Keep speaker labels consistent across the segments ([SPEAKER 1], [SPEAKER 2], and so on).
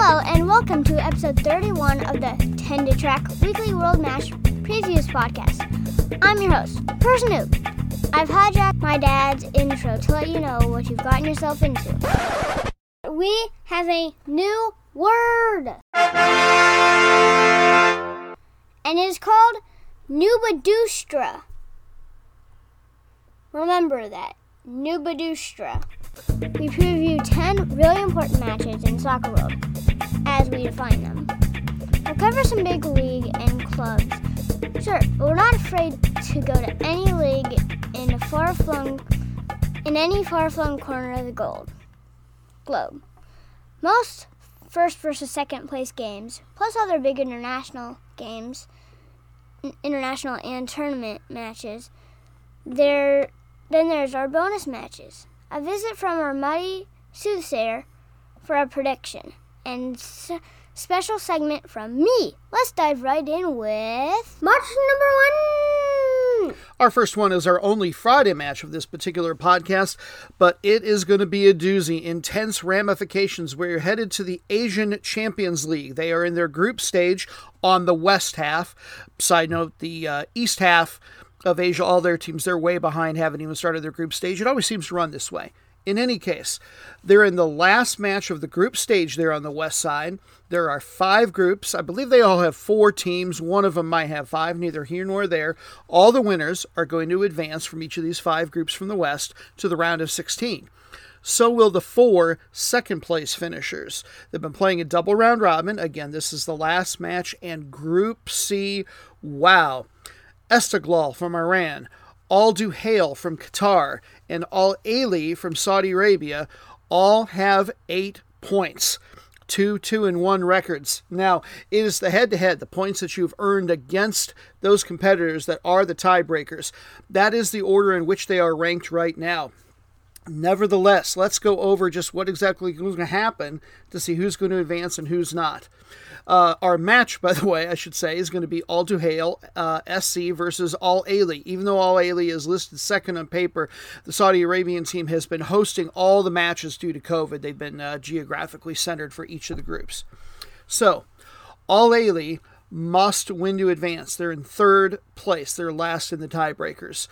[SPEAKER 1] Hello, and welcome to episode 31 of the 10 to Track Weekly World Match Previews podcast. I'm your host, Person Noob. I've hijacked my dad's intro to let you know what you've gotten yourself into. We have a new word, and it is called Nubadustra. Remember that, Nubadustra. We preview 10 really important matches in soccer world as we define them. We'll cover some big league and clubs. Sure, but we're not afraid to go to any league in a far-flung in any far-flung corner of the gold globe. Most first versus second place games, plus other big international games, international and tournament matches. There then there's our bonus matches a visit from our mighty soothsayer for a prediction, and s- special segment from me. Let's dive right in with match number one.
[SPEAKER 2] Our first one is our only Friday match of this particular podcast, but it is going to be a doozy. Intense ramifications. We're headed to the Asian Champions League. They are in their group stage on the west half. Side note, the uh, east half of Asia, all their teams, they're way behind, haven't even started their group stage. It always seems to run this way. In any case, they're in the last match of the group stage there on the west side. There are five groups. I believe they all have four teams. One of them might have five, neither here nor there. All the winners are going to advance from each of these five groups from the west to the round of 16 so will the four second place finishers. They've been playing a double round robin. Again, this is the last match, and Group C, wow. Esteghlal from Iran, Al Duhail from Qatar, and Al Ahli from Saudi Arabia all have eight points. Two, two, and one records. Now, it is the head to head, the points that you've earned against those competitors that are the tiebreakers. That is the order in which they are ranked right now. Nevertheless, let's go over just what exactly is going to happen to see who's going to advance and who's not. Uh, our match, by the way, I should say, is going to be Al Duhail uh, SC versus Al Ahli. Even though Al Ahli is listed second on paper, the Saudi Arabian team has been hosting all the matches due to COVID. They've been uh, geographically centered for each of the groups. So, Al Ahli must win to advance. They're in third place. They're last in the tiebreakers.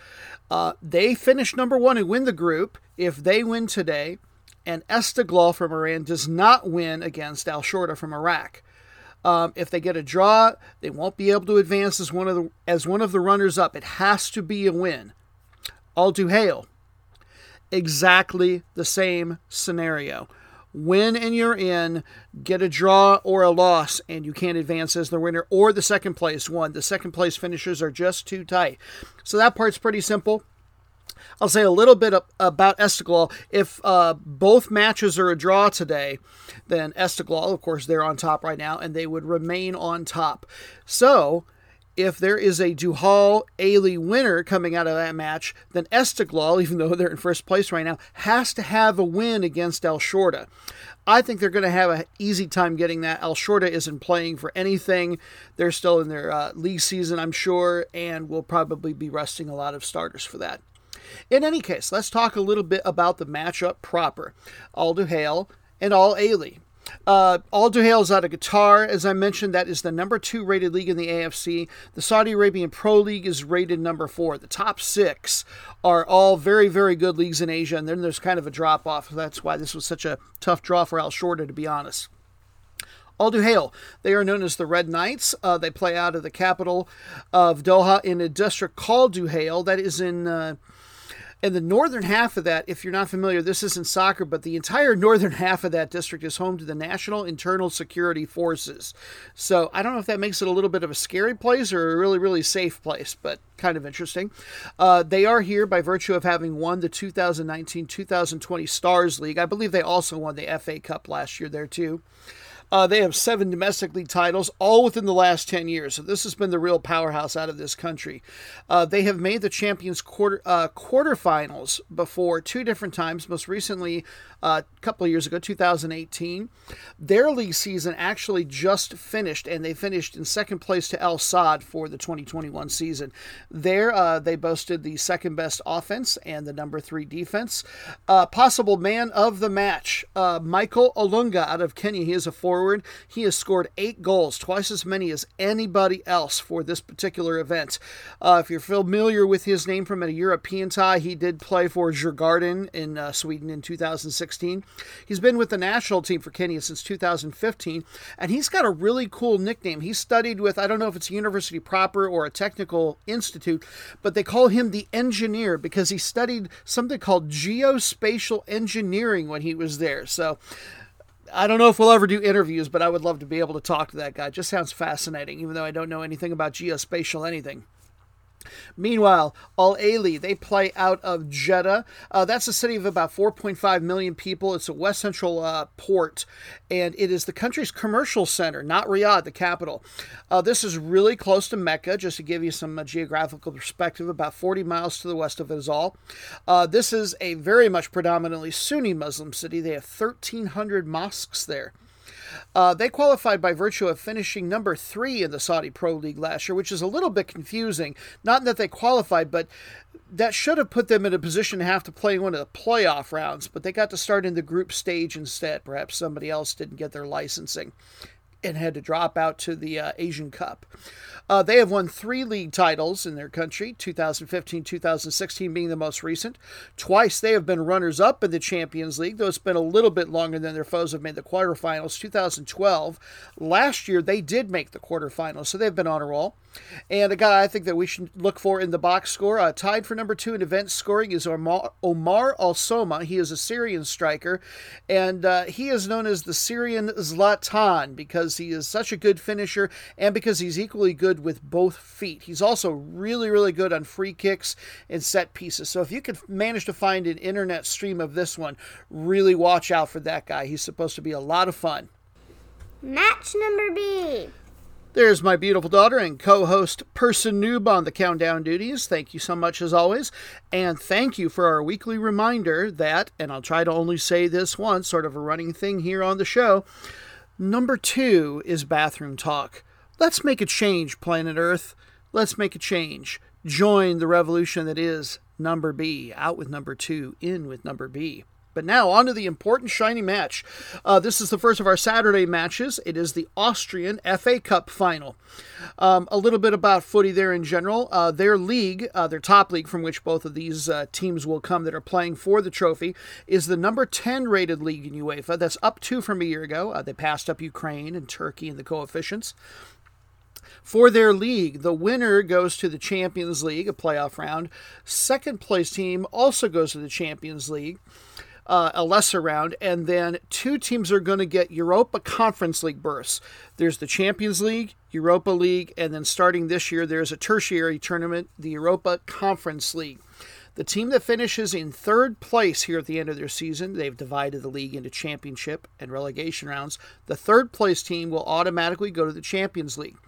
[SPEAKER 2] Uh, they finish number one and win the group. If they win today, and Esteghlal from Iran does not win against Al Shorta from Iraq. Um, if they get a draw, they won't be able to advance as one of the as one of the runners up. It has to be a win. All Al Duhail, exactly the same scenario. Win and you're in, get a draw or a loss, and you can't advance as the winner or the second place one. The second place finishers are just too tight. So that part's pretty simple. I'll say a little bit about Esteghlal. If uh, both matches are a draw today, then Esteghlal, of course, they're on top right now, and they would remain on top. So, if there is a Duhail Ahli winner coming out of that match, then Esteghlal, even though they're in first place right now, has to have a win against El Shorta. I think they're going to have an easy time getting that. El Shorta isn't playing for anything. They're still in their uh, league season, I'm sure, and will probably be resting a lot of starters for that. In any case, let's talk a little bit about the matchup proper. Al Duhail and Al Ahli. Uh, Al Duhail is out of Qatar. As I mentioned, that is the number two rated league in the AFC. The Saudi Arabian Pro League is rated number four. The top six are all very, very good leagues in Asia, and then there's kind of a drop off. That's why this was such a tough draw for Al Shorta, to be honest. Al Duhail. They are known as the Red Knights. Uh, they play out of the capital of Doha in a district called Duhail. That is in. Uh, and the northern half of that, if you're not familiar, this isn't soccer, but the entire northern half of that district is home to the National Internal Security Forces. So I don't know if that makes it a little bit of a scary place or a really, really safe place, but kind of interesting. Uh, they are here by virtue of having won the 2019 2020 Stars League. I believe they also won the FA Cup last year there, too. Uh, they have seven domestic league titles, all within the last 10 years. So this has been the real powerhouse out of this country. Uh, they have made the Champions quarter uh, quarterfinals before two different times. Most recently, uh, a couple of years ago, 2018. Their league season actually just finished, and they finished in second place to El Saad for the 2021 season. There, uh, they boasted the second best offense and the number three defense. Uh, possible man of the match, Michael Olunga out of Kenya. He is a forward forward. He has scored eight goals, twice as many as anybody else for this particular event. Uh, if you're familiar with his name from a European tie, he did play for Djurgården in uh, Sweden in 2016. He's been with the national team for Kenya since 2015, and he's got a really cool nickname. He studied with, I don't know if it's a university proper or a technical institute, but they call him the engineer because he studied something called geospatial engineering when he was there. So I don't know if we'll ever do interviews, but I would love to be able to talk to that guy. It just sounds fascinating, even though I don't know anything about geospatial anything. Meanwhile, Al Ahly, they play out of Jeddah. Uh, that's a city of about 4.5 million people. It's a west central uh, port, and it is the country's commercial center, not Riyadh, the capital. Uh, this is really close to Mecca, just to give you some uh, geographical perspective, about 40 miles to the west of it is all. Uh, this is a very much predominantly Sunni Muslim city. They have 1,300 mosques there. Uh, they qualified by virtue of finishing number three in the Saudi Pro League last year, which is a little bit confusing. Not that they qualified, but that should have put them in a position to have to play one of the playoff rounds, but they got to start in the group stage instead. Perhaps somebody else didn't get their licensing and had to drop out to the uh, Asian Cup. Uh, they have won three league titles in their country, 2015 2016 being the most recent. Twice they have been runners up in the Champions League, though it's been a little bit longer than their foes have made the quarterfinals. 2012. Last year they did make the quarterfinals, so they've been on a roll. And a guy I think that we should look for in the box score, uh, tied for number two in event scoring, is Omar, Omar Al Soma. He is a Syrian striker, and uh, he is known as the Syrian Zlatan because he is such a good finisher and because he's equally good with both feet. He's also really, really good on free kicks and set pieces. So if you could manage to find an internet stream of this one, really watch out for that guy. He's supposed to be a lot of fun.
[SPEAKER 1] Match number B.
[SPEAKER 2] There's my beautiful daughter and co host Person Noob on the countdown duties. Thank you so much as always. And thank you for our weekly reminder that, and I'll try to only say this once, sort of a running thing here on the show. Number two is bathroom talk. Let's make a change, planet Earth. Let's make a change. Join the revolution that is number B. Out with number two, in with number B. But now, on to the important shiny match. Uh, this is the first of our Saturday matches. It is the Austrian FA Cup final. Um, a little bit about footy there in general. Uh, their league, uh, their top league from which both of these uh, teams will come that are playing for the trophy, is the number 10 rated league in UEFA. That's up two from a year ago. Uh, they passed up Ukraine and Turkey in the coefficients for their league. The winner goes to the Champions League, a playoff round. Second place team also goes to the Champions League uh, a lesser round, and then two teams are going to get Europa Conference League berths. There's the Champions League, Europa League, and then starting this year, there's a tertiary tournament, the Europa Conference League. The team that finishes in third place here at the end of their season, they've divided the league into championship and relegation rounds. The third place team will automatically go to the Champions League.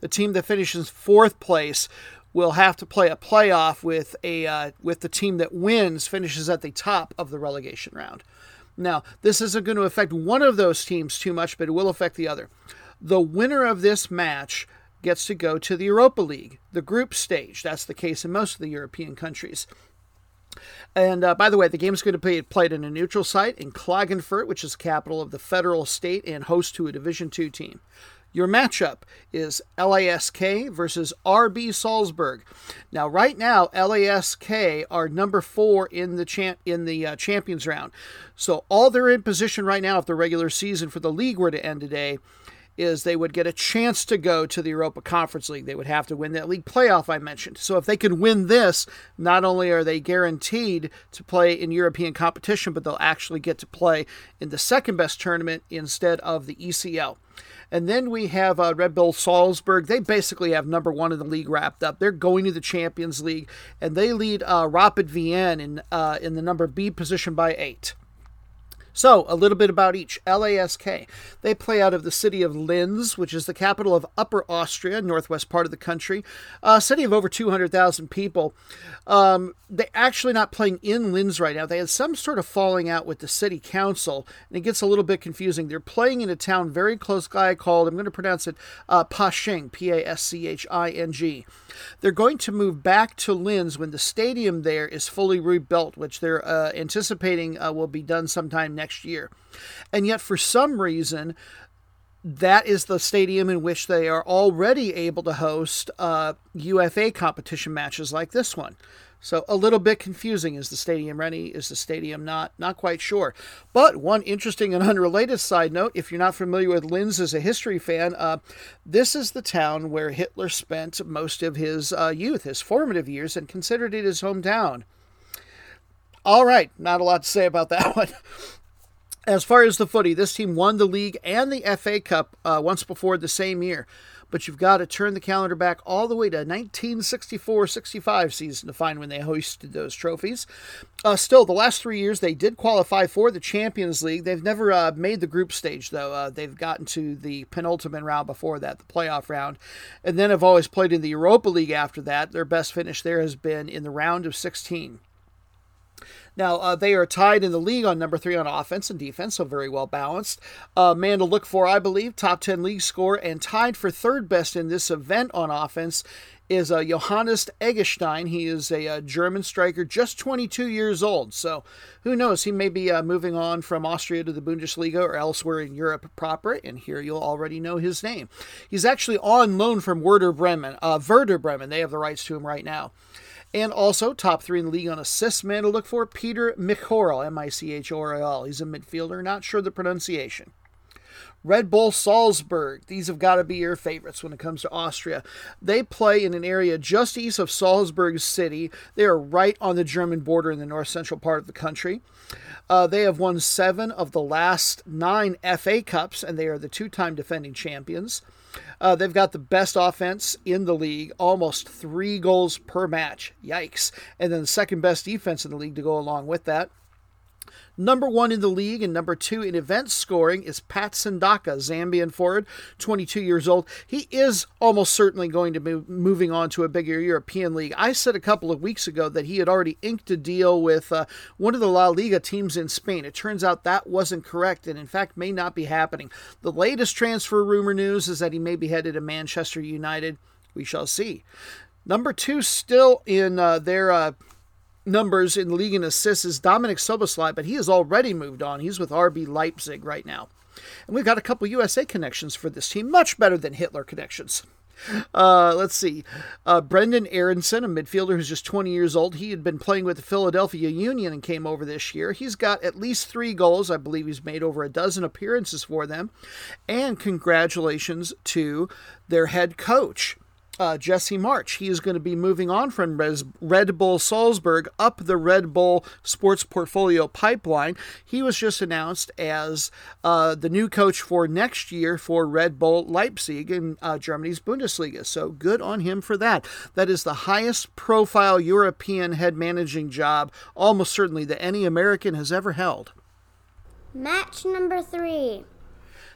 [SPEAKER 2] The team that finishes fourth place will have to play a playoff with a uh, with the team that wins finishes at the top of the relegation round. Now, this isn't going to affect one of those teams too much, but it will affect the other. The winner of this match gets to go to the Europa League, the group stage. That's the case in most of the European countries. And uh, by the way, the game is going to be played in a neutral site in Klagenfurt, which is capital of the federal state and host to a Division II team. Your matchup is LASK versus RB Salzburg. Now, right now, LASK are number four in the champ in the uh, Champions round. So all they're in position right now, if the regular season for the league were to end today, is they would get a chance to go to the Europa Conference League. They would have to win that league playoff I mentioned. So if they can win this, not only are they guaranteed to play in European competition, but they'll actually get to play in the second best tournament instead of the ECL. And then we have uh, Red Bull Salzburg. They basically have number one in the league wrapped up. They're going to the Champions League, and they lead uh, Rapid Vienna in uh, in the number B position by eight. So, a little bit about each. LASK. They play out of the city of Linz, which is the capital of Upper Austria, northwest part of the country. A city of over 200,000 people. Um, they're actually not playing in Linz right now. They had some sort of falling out with the city council, and it gets a little bit confusing. They're playing in a town very close by called, I'm going to pronounce it uh, Pasching, P A S C H I N G. They're going to move back to Linz when the stadium there is fully rebuilt, which they're uh, anticipating uh, will be done sometime next year. And yet, for some reason, that is the stadium in which they are already able to host uh, UEFA competition matches like this one. So a little bit confusing. Is the stadium ready? Is the stadium not? Not quite sure. But one interesting and unrelated side note: if you're not familiar with Linz as a history fan, uh, this is the town where Hitler spent most of his uh, youth, his formative years, and considered it his hometown. All right, not a lot to say about that one. As far as the footy, this team won the league and the FA Cup uh, once before the same year. But you've got to turn the calendar back all the way to 1964 65 season to find when they hoisted those trophies. Uh, still, the last three years they did qualify for the Champions League. They've never uh, made the group stage, though. Uh, they've gotten to the penultimate round before that, the playoff round, and then have always played in the Europa League after that. Their best finish there has been in the round of 16. Now, uh, they are tied in the league on number three on offense and defense, so very well balanced. Uh, man to look for, I believe, top 10 league score, and tied for third best in this event on offense is uh, Johannes Eggestein. He is a, a, uh, German striker, just 22 years old. So who knows? He may be uh, moving on from Austria to the Bundesliga or elsewhere in Europe proper. And here you'll already know his name. He's actually on loan from Werder Bremen. Uh, Werder Bremen. They have the rights to him right now. And also, top three in the league on assists, man to look for, Peter Michorl, M I C H O R L. He's a midfielder, not sure the pronunciation. Red Bull Salzburg. These have got to be your favorites when it comes to Austria. They play in an area just east of Salzburg city. They are right on the German border in the north central part of the country. Uh, they have won seven of the last nine FA Cups, and they are the two time defending champions. Uh, they've got the best offense in the league, almost three goals per match. Yikes. And then the second best defense in the league to go along with that. Number one in the league and number two in event scoring is Patson Daka, Zambian forward, 22 years old. He is almost certainly going to be moving on to a bigger European league. I said a couple of weeks ago that he had already inked a deal with uh, one of the La Liga teams in Spain. It turns out that wasn't correct and, in fact, may not be happening. The latest transfer rumor news is that he may be headed to Manchester United. We shall see. Number two, still in uh, their uh, numbers in the league in assists is Dominic Szoboszlai, but he has already moved on. He's with RB Leipzig right now. And we've got a couple USA connections for this team, much better than Hitler connections. Uh, let's see. Uh, Brenden Aaronson, a midfielder who's just 20 years old. He had been playing with the Philadelphia Union and came over this year. He's got at least three goals. I believe he's made over a dozen appearances for them. And congratulations to their head coach uh, Jesse Marsch. He is going to be moving on from Red Bull Salzburg up the Red Bull sports portfolio pipeline. He was just announced as uh, the new coach for next year for Red Bull Leipzig in uh, Germany's Bundesliga. So good on him for that. That is the highest profile European head managing job, almost certainly, that any American has ever held.
[SPEAKER 1] Match number three.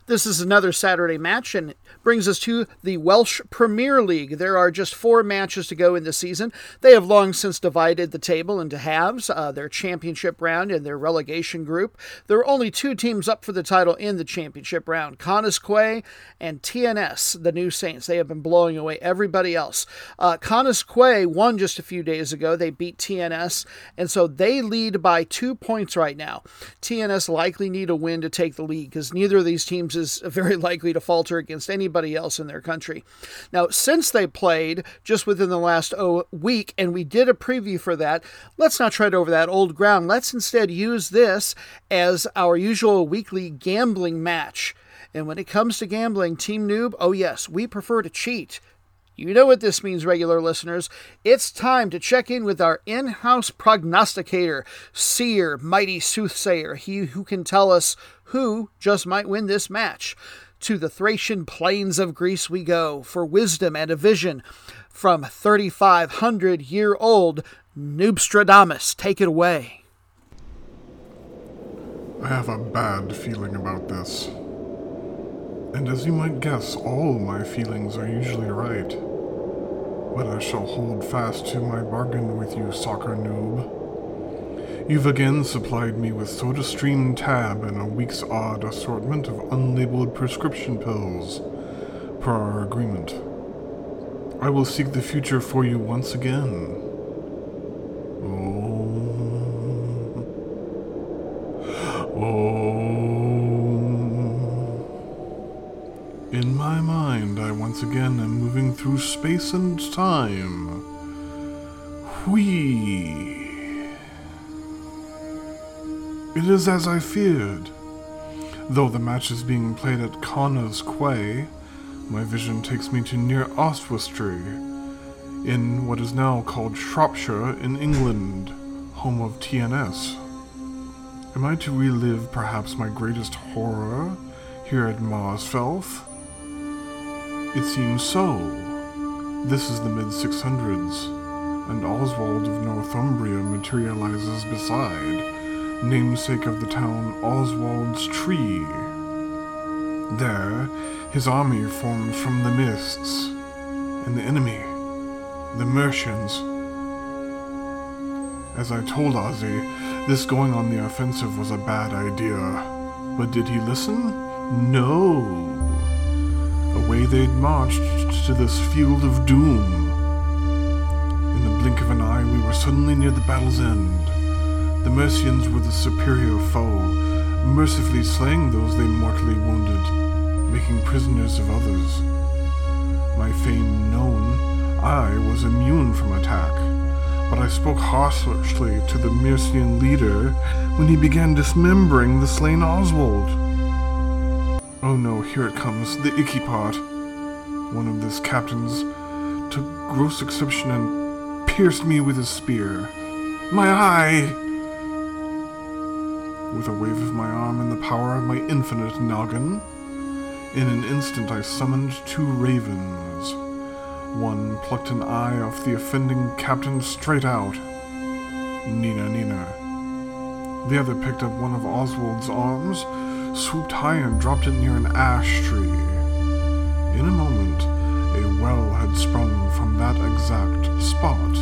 [SPEAKER 2] This is another Saturday match and brings us to the Welsh Premier League. There are just four matches to go in the season. They have long since divided the table into halves, uh, their championship round and their relegation group. There are only two teams up for the title in the championship round Connah's Quay and TNS, the new Saints. They have been blowing away everybody else. Uh, Connah's Quay won just a few days ago. They beat TNS, and so they lead by two points right now. TNS likely need a win to take the lead because neither of these teams is very likely to falter against anybody else in their country. Now, since they played just within the last oh, week, and we did a preview for that, let's not tread over that old ground. Let's instead use this as our usual weekly gambling match. And when it comes to gambling, Team Noob, oh yes, we prefer to cheat. You know what this means, regular listeners. It's time to check in with our in house prognosticator, seer, mighty soothsayer, he who can tell us who just might win this match. To the Thracian plains of Greece we go for wisdom and a vision from 3,500 year old Noobstradamus. Take it away.
[SPEAKER 3] I have a bad feeling about this. And as you might guess, all my feelings are usually right. But I shall hold fast to my bargain with you, soccer noob. You've again supplied me with SodaStream Tab and a week's odd assortment of unlabeled prescription pills, per our agreement. I will seek the future for you once again. Oh. Oh. In my mind, I once again am moving through space and time. Whee! It is as I feared. Though the match is being played at Connah's Quay, my vision takes me to near Oswestry, in what is now called Shropshire in England, home of TNS. Am I to relive perhaps my greatest horror here at Maserfelth? It seems so. This is the mid 600s, and Oswald of Northumbria materializes beside, namesake of the town Oswald's Tree. There, his army formed from the mists, and the enemy, the Mercians. As I told Ozzy, this going on the offensive was a bad idea. But did he listen? No. Away they'd marched to this field of doom. In the blink of an eye, we were suddenly near the battle's end. The Mercians were the superior foe, mercifully slaying those they mortally wounded, making prisoners of others. My fame known, I was immune from attack but I spoke harshly to the Mercian leader when he began dismembering the slain Oswald. Oh no, here it comes, the icky part. One of this captain's took gross exception and pierced me with his spear. My eye! With a wave of my arm and the power of my infinite noggin, in an instant I summoned two ravens. One plucked an eye off the offending captain straight out. Nina, Nina. The other picked up one of Oswald's arms, swooped high, and dropped it near an ash tree. In a moment, a well had sprung from that exact spot.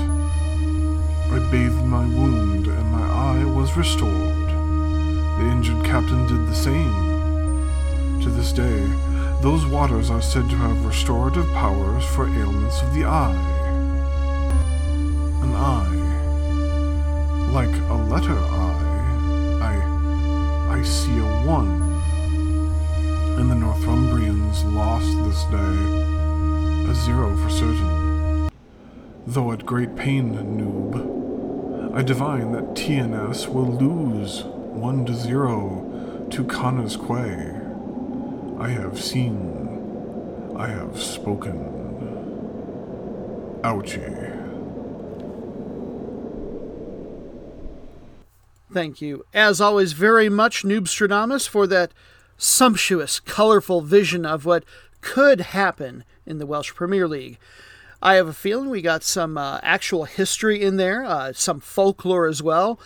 [SPEAKER 3] I bathed my wound, and my eye was restored. The injured captain did the same. To this day, those waters are said to have restorative powers for ailments of the eye. An eye. Like a letter I. I. I see a one. And the Northumbrians lost this day. A zero for certain. Though at great pain, noob. I divine that TNS will lose one to zero to Connah's Quay. I have seen. I have spoken. Ouchie.
[SPEAKER 2] Thank you, as always, very much, Noobstradamus, for that sumptuous, colorful vision of what could happen in the Welsh Premier League. I have a feeling we got some uh, actual history in there, uh, some folklore as well,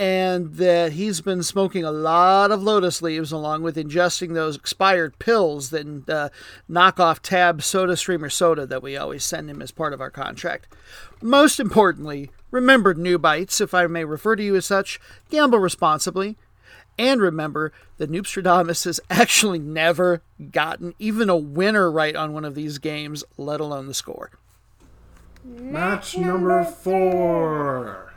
[SPEAKER 2] and that he's been smoking a lot of lotus leaves along with ingesting those expired pills that uh, knock off tab soda streamer soda that we always send him as part of our contract. Most importantly, remember Noobites, if I may refer to you as such, gamble responsibly. And remember that Noobstradamus has actually never gotten even a winner right on one of these games, let alone the score.
[SPEAKER 3] Match number four.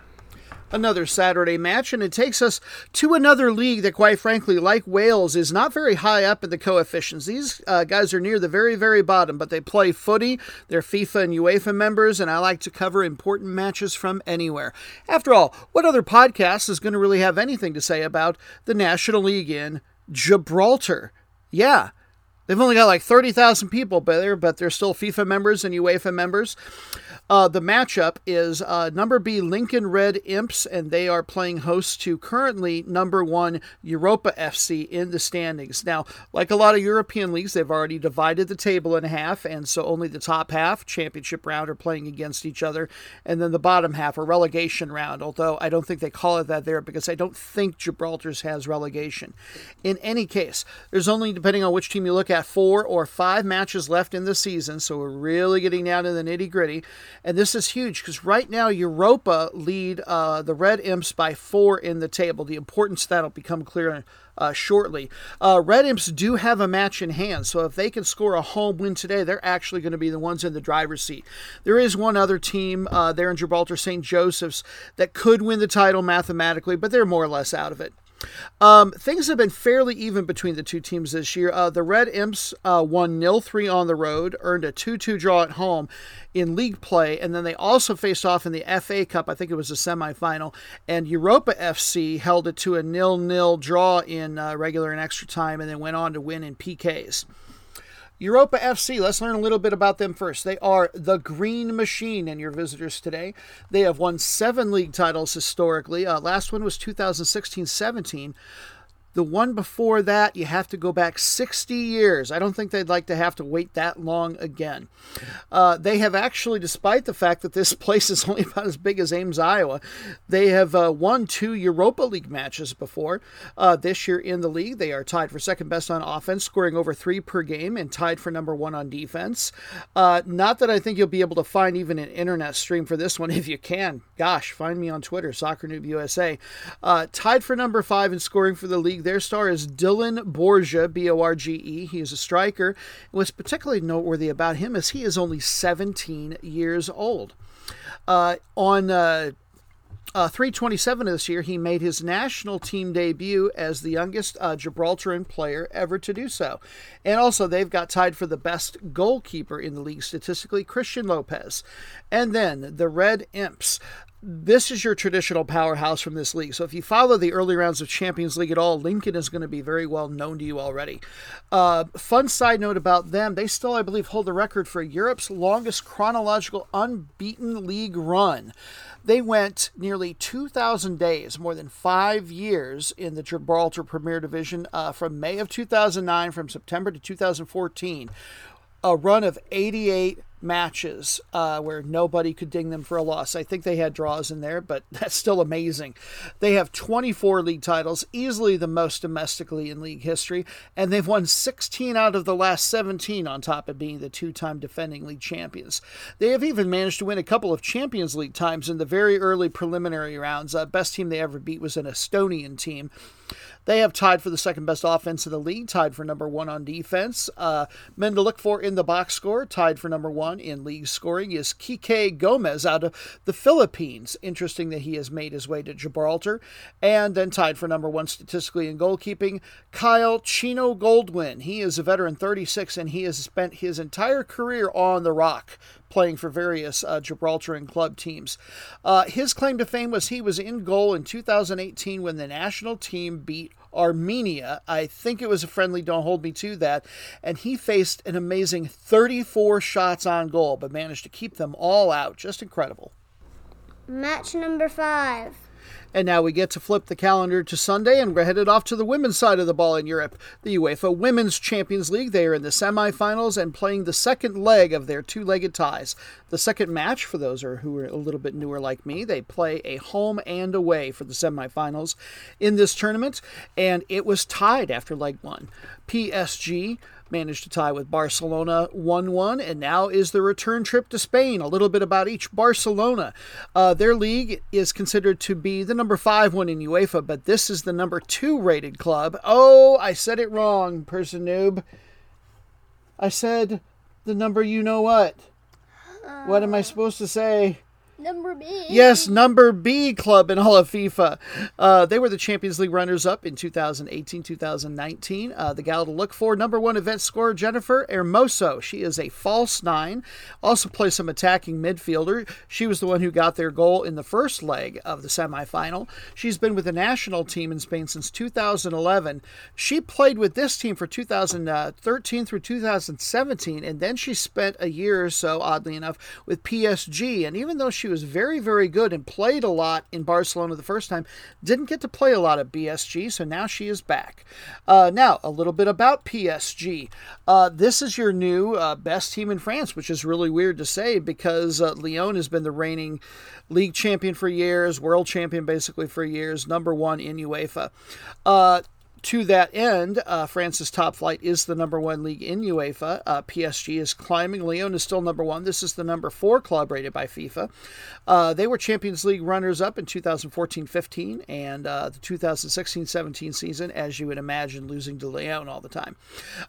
[SPEAKER 2] Another Saturday match, and it takes us to another league that, quite frankly, like Wales, is not very high up in the coefficients. These uh, guys are near the very, very bottom, but they play footy. They're FIFA and UEFA members, and I like to cover important matches from anywhere. After all, what other podcast is going to really have anything to say about the National League in Gibraltar? Yeah. They've only got like 30,000 people there, but they're still FIFA members and UEFA members. Uh, the matchup is uh, number B Lincoln Red Imps, and they are playing host to currently number one Europa FC in the standings. Now, like a lot of European leagues, they've already divided the table in half, and so only the top half, championship round, are playing against each other, and then the bottom half, a relegation round. Although I don't think they call it that there because I don't think Gibraltar's has relegation. In any case, there's only, depending on which team you look at, four or five matches left in the season, so we're really getting down to the nitty gritty. And this is huge because right now Europa lead uh, the Red Imps by four in the table. The importance that will become clear uh, shortly. Uh, Red Imps do have a match in hand, so if they can score a home win today, they're actually going to be the ones in the driver's seat. There is one other team uh, there in Gibraltar, St. Joseph's, that could win the title mathematically, but they're more or less out of it. Um, things have been fairly even between the two teams this year. Uh, the Red Imps uh, won nil 3 on the road, earned a 2 2 draw at home in league play, and then they also faced off in the FA Cup. I think it was a semifinal, and Europa FC held it to a nil nil draw in uh, regular and extra time, and then went on to win in PKs. Europa FC, let's learn a little bit about them first. They are the Green Machine and your visitors today. They have won seven league titles historically. Uh, last one was 2016 17. The one before that, you have to go back 60 years. I don't think they'd like to have to wait that long again. Uh, they have actually, despite the fact that this place is only about as big as Ames, Iowa, they have uh, won two Europa League matches before. Uh, this year in the league, they are tied for second best on offense, scoring over three per game, and tied for number one on defense. Uh, not that I think you'll be able to find even an internet stream for this one if you can. Gosh, find me on Twitter, Soccer Noob USA. Uh, tied for number five in scoring for the league their star is Dylan Borge, B O R G E. He is a striker. What's particularly noteworthy about him is he is only 17 years old. Uh, on uh, uh, 327 of this year, he made his national team debut as the youngest uh, Gibraltaran player ever to do so. And also, they've got tied for the best goalkeeper in the league statistically, Christian Lopez. And then the Red Imps this is your traditional powerhouse from this league. So if you follow the early rounds of Champions League at all, Lincoln is going to be very well known to you already. Uh, fun side note about them: they still, I believe, hold the record for Europe's longest chronological unbeaten league run. They went nearly 2,000 days, more than five years, in the Gibraltar Premier Division uh, from May of 2009, from September to 2014. A run of 88 matches uh, where nobody could ding them for a loss. I think they had draws in there, but that's still amazing. They have 24 league titles, easily the most domestically in league history, and they've won 16 out of the last 17 on top of being the two time defending league champions. They have even managed to win a couple of Champions League times in the very early preliminary rounds. Uh, best team they ever beat was an Estonian team. They have tied for the second best offense in the league, tied for number one on defense. Uh, men to look for in the box score, tied for number one in league scoring, is Kike Gomez out of the Philippines. Interesting that he has made his way to Gibraltar. And then tied for number one statistically in goalkeeping, Kyle Chino Goldwin. He is a veteran 36 and he has spent his entire career on the rock playing for various uh, Gibraltarian club teams. Uh, his claim to fame was he was in goal in 2018 when the national team beat Armenia. I think it was a friendly, don't hold me to that. And he faced an amazing 34 shots on goal, but managed to keep them all out. Just incredible.
[SPEAKER 1] Match number five.
[SPEAKER 2] And now we get to flip the calendar to Sunday, and we're headed off to the women's side of the ball in Europe. The UEFA Women's Champions League. They are in the semifinals and playing the second leg of their two legged ties. The second match, for those who are a little bit newer like me, they play a home and away for the semifinals in this tournament, and it was tied after leg one. PSG managed to tie with Barcelona 1 1, and now is the return trip to Spain. A little bit about each. Barcelona, uh, their league is considered to be the number five one in UEFA, but this is the number two rated club. Oh, I said it wrong, person noob. I said the number you know what. What am I supposed to say?
[SPEAKER 1] Number B.
[SPEAKER 2] Yes, number B club in all of FIFA. Uh, they were the Champions League runners up in 2018 2019. Uh, the gal to look for, number one event scorer, Jennifer Hermoso. She is a false nine, also plays some attacking midfielder. She was the one who got their goal in the first leg of the semifinal. She's been with the national team in Spain since 2011. She played with this team for 2013 through 2017, and then she spent a year or so, oddly enough, with PSG. And even though she was very, very good and played a lot in Barcelona the first time. Didn't get to play a lot at PSG, so now she is back. Uh, now, a little bit about PSG. Uh, this is your new uh, best team in France, which is really weird to say because uh, Lyon has been the reigning league champion for years, world champion basically for years, number one in UEFA. To that end, uh, France's top flight is the number one league in UEFA. Uh, PSG is climbing. Lyon is still number one. This is the number four club rated by FIFA. Uh, they were Champions League runners up in 2014 15 and uh, the 2016 17 season, as you would imagine, losing to Lyon all the time.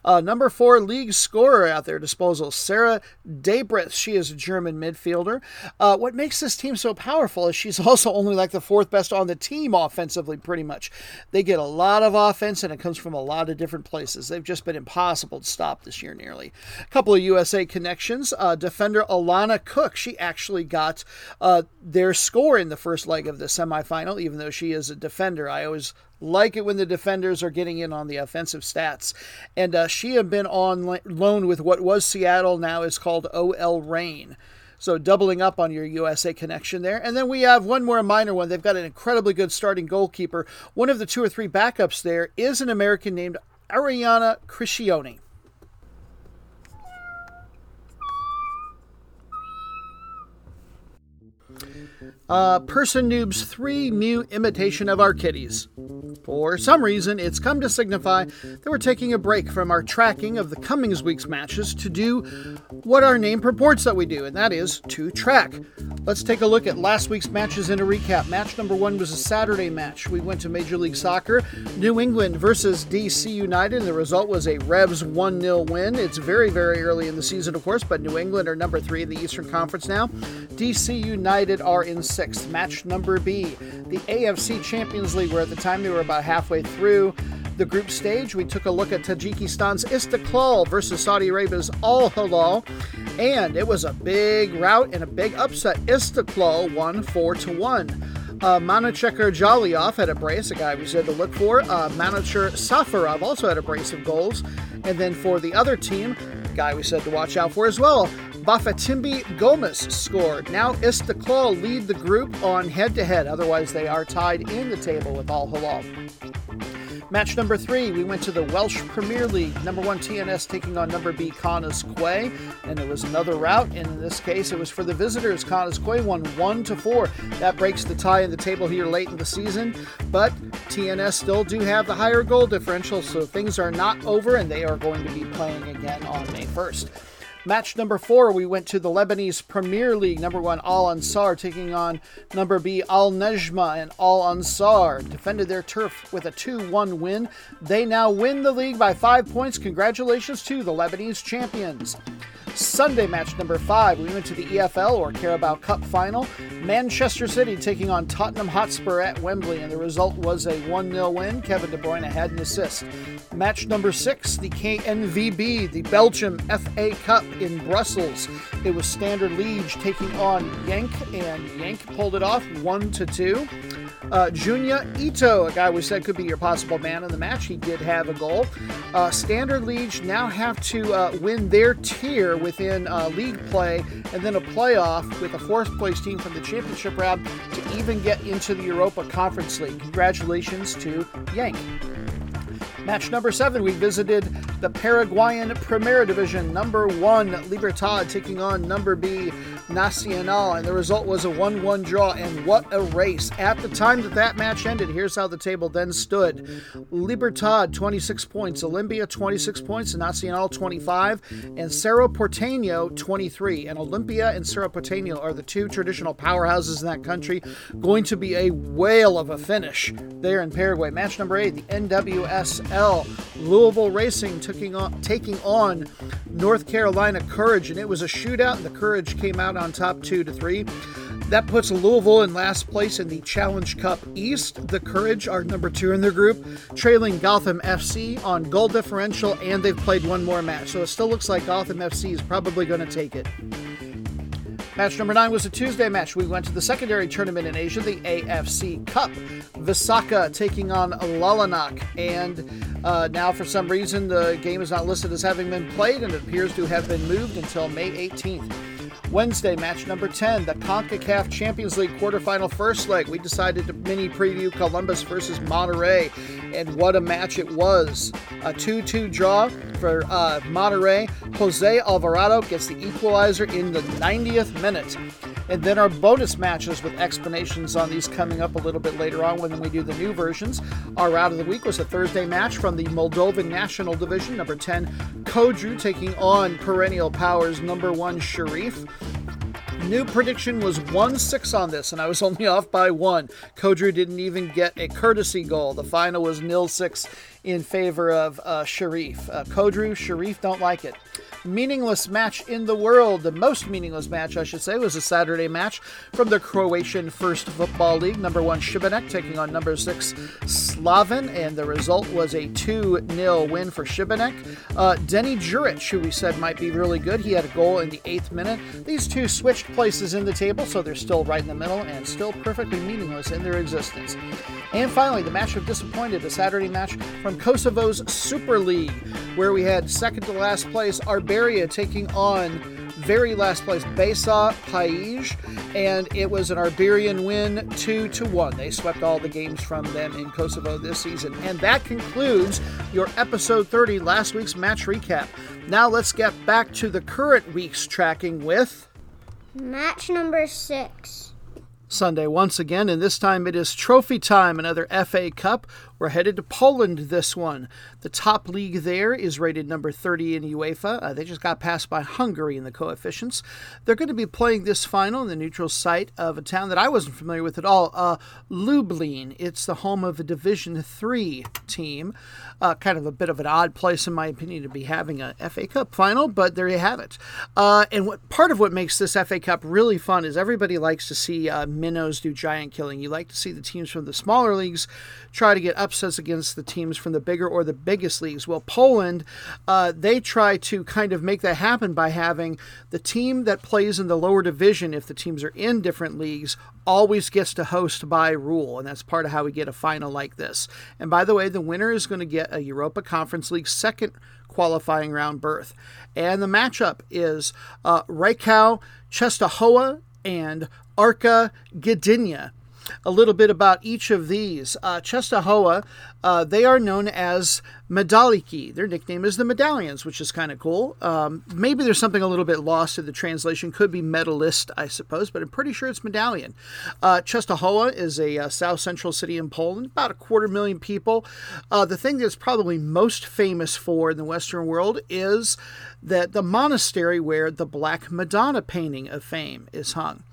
[SPEAKER 2] Uh, number four league scorer at their disposal, Sarah Däbritz. She is a German midfielder. Uh, what makes this team so powerful is she's also only like the fourth best on the team offensively, pretty much. They get a lot of offense and it comes from a lot of different places. They've just been impossible to stop this year, nearly. A couple of USA connections. Uh, defender Alana Cook, she actually got uh, their score in the first leg of the semifinal, even though she is a defender. I always like it when the defenders are getting in on the offensive stats. And uh, she had been on loan with what was Seattle, now is called OL Reign. So doubling up on your USA connection there. And then we have one more minor one. They've got an incredibly good starting goalkeeper. One of the two or three backups there is an American named Arianna Criscione. Uh, Person Noob's three new imitation of our kitties. For some reason, it's come to signify that we're taking a break from our tracking of the Cummings week's matches to do what our name purports that we do, and that is to track. Let's take a look at last week's matches in a recap. Match number one was a Saturday match. We went to Major League Soccer, New England versus DC United, and the result was a Revs 1 0 win. It's very, very early in the season, of course, but New England are number three in the Eastern Conference now. DC United are in sixth. Match number B, the AFC Champions League, where at the time they were about halfway through the group stage. We took a look at Tajikistan's Istiklal versus Saudi Arabia's Al Hilal, and it was a big rout and a big upset. Istiklal won 4 to 1. Uh, Manachekar Jaliyov had a brace, a guy we said to look for. Uh, Manacher Safarov also had a brace of goals. And then for the other team, guy we said to watch out for as well, Bafétimbi Gomis scored. Now Istiklal lead the group on head to head, otherwise, they are tied in the table with Al Hilal. Match number three, we went to the Welsh Premier League. Number one TNS taking on number B Connah's Quay, and it was another rout. And in this case, it was for the visitors. Connah's Quay won one to four. That breaks the tie in the table here late in the season. But TNS still do have the higher goal differential, so things are not over, and they are going to be playing again on May 1st. Match number four, we went to the Lebanese Premier League. Number one, Al Ansar taking on number B, Al Nejma, and Al Ansar defended their turf with a 2 1 win. They now win the league by five points. Congratulations to the Lebanese champions. Sunday match number five, we went to the EFL or Carabao Cup final. Manchester City taking on Tottenham Hotspur at Wembley, and the result was a 1 0 win. Kevin De Bruyne had an assist. Match number six, the KNVB, the Belgium FA Cup in Brussels. It was Standard Liège taking on Genk, and Genk pulled it off 1 to 2. Uh, Junya Ito, a guy we said could be your possible man in the match, he did have a goal. Uh, Standard Liège now have to uh, win their tier within uh, league play and then a playoff with a fourth place team from the championship round to even get into the Europa Conference League. Congratulations to Genk. Match number seven, we visited the Paraguayan Primera Division. Number one, Libertad taking on number B, Nacional, and the result was a 1 1 draw. And what a race! At the time that that match ended, here's how the table then stood Libertad 26 points, Olimpia, 26 points, Nacional 25, and Cerro Porteño 23. And Olimpia and Cerro Porteño are the two traditional powerhouses in that country. Going to be a whale of a finish there in Paraguay. Match number eight, the NWSL. Louisville Racing taking on, taking on North Carolina Courage, and it was a shootout, and the Courage came out on top two to three. That puts Louisville in last place in the Challenge Cup East. The Courage are number two in their group, trailing Gotham FC on goal differential, and they've played one more match. So it still looks like Gotham FC is probably going to take it. Match number nine was a Tuesday match. We went to the secondary tournament in Asia, the AFC Cup. Visakha taking on Lalenok. And uh, now, for some reason, the game is not listed as having been played and it appears to have been moved until May 18th. Wednesday, match number 10, the CONCACAF Champions League quarterfinal first leg. We decided to mini preview Columbus versus Monterrey, and what a match it was. A 2 2 draw for uh, Monterrey. Jose Alvarado gets the equalizer in the 90th minute. And then our bonus matches with explanations on these coming up a little bit later on when we do the new versions. Our route of the week was a Thursday match from the Moldovan National Division, number 10, Codru taking on perennial powers number 1, Sheriff. New prediction was 1 6 on this, and I was only off by one. Codru didn't even get a courtesy goal. The final was nil 6 in favor of uh, Sheriff. Uh, Codru, Sheriff don't like it meaningless match in the world. The most meaningless match, I should say, was a Saturday match from the Croatian First Football League. Number one Šibenik taking on number six Slaven, and the result was a 2 0 win for Šibenik. Uh, Denny Juric, who we said might be really good, he had a goal in the eighth minute. These two switched places in the table, so they're still right in the middle and still perfectly meaningless in their existence. And finally, the match of disappointed, a Saturday match from Kosovo's Super League, where we had second to last place Arberia taking on very last place Besa Pejë, and it was an Arberian win, two to one. They swept all the games from them in Kosovo this season, and that concludes your episode 30, last week's match recap. Now let's get back to the current week's tracking with
[SPEAKER 1] match number six.
[SPEAKER 2] Sunday once again, and this time it is trophy time, another FA Cup. We're headed to Poland this one. The top league there is rated number 30 in UEFA. Uh, they just got passed by Hungary in the coefficients. They're going to be playing this final in the neutral site of a town that I wasn't familiar with at all, uh, Lublin. It's the home of a Division 3 team. Uh, kind of a bit of an odd place, in my opinion, to be having a FA Cup final, but there you have it. Uh, and what part of what makes this FA Cup really fun is everybody likes to see uh, minnows do giant killing. You like to see the teams from the smaller leagues try to get upsets against the teams from the bigger or the biggest leagues. Well, Poland, uh, they try to kind of make that happen by having the team that plays in the lower division, if the teams are in different leagues, always gets to host by rule. And that's part of how we get a final like this. And by the way, the winner is going to get a Europa Conference League second qualifying round berth. And the matchup is uh, Rakow and Arka Gdynia a little bit about each of these. Uh, Czestochowa, uh, they are known as Medaliki. Their nickname is the Medallions, which is kind of cool. Um, maybe there's something a little bit lost in the translation. Could be medalist, I suppose, but I'm pretty sure it's medallion. Uh, Czestochowa is a uh, south central city in Poland, about a quarter million people. Uh, the thing that's probably most famous for in the Western world is that the monastery where the Black Madonna painting of fame is hung.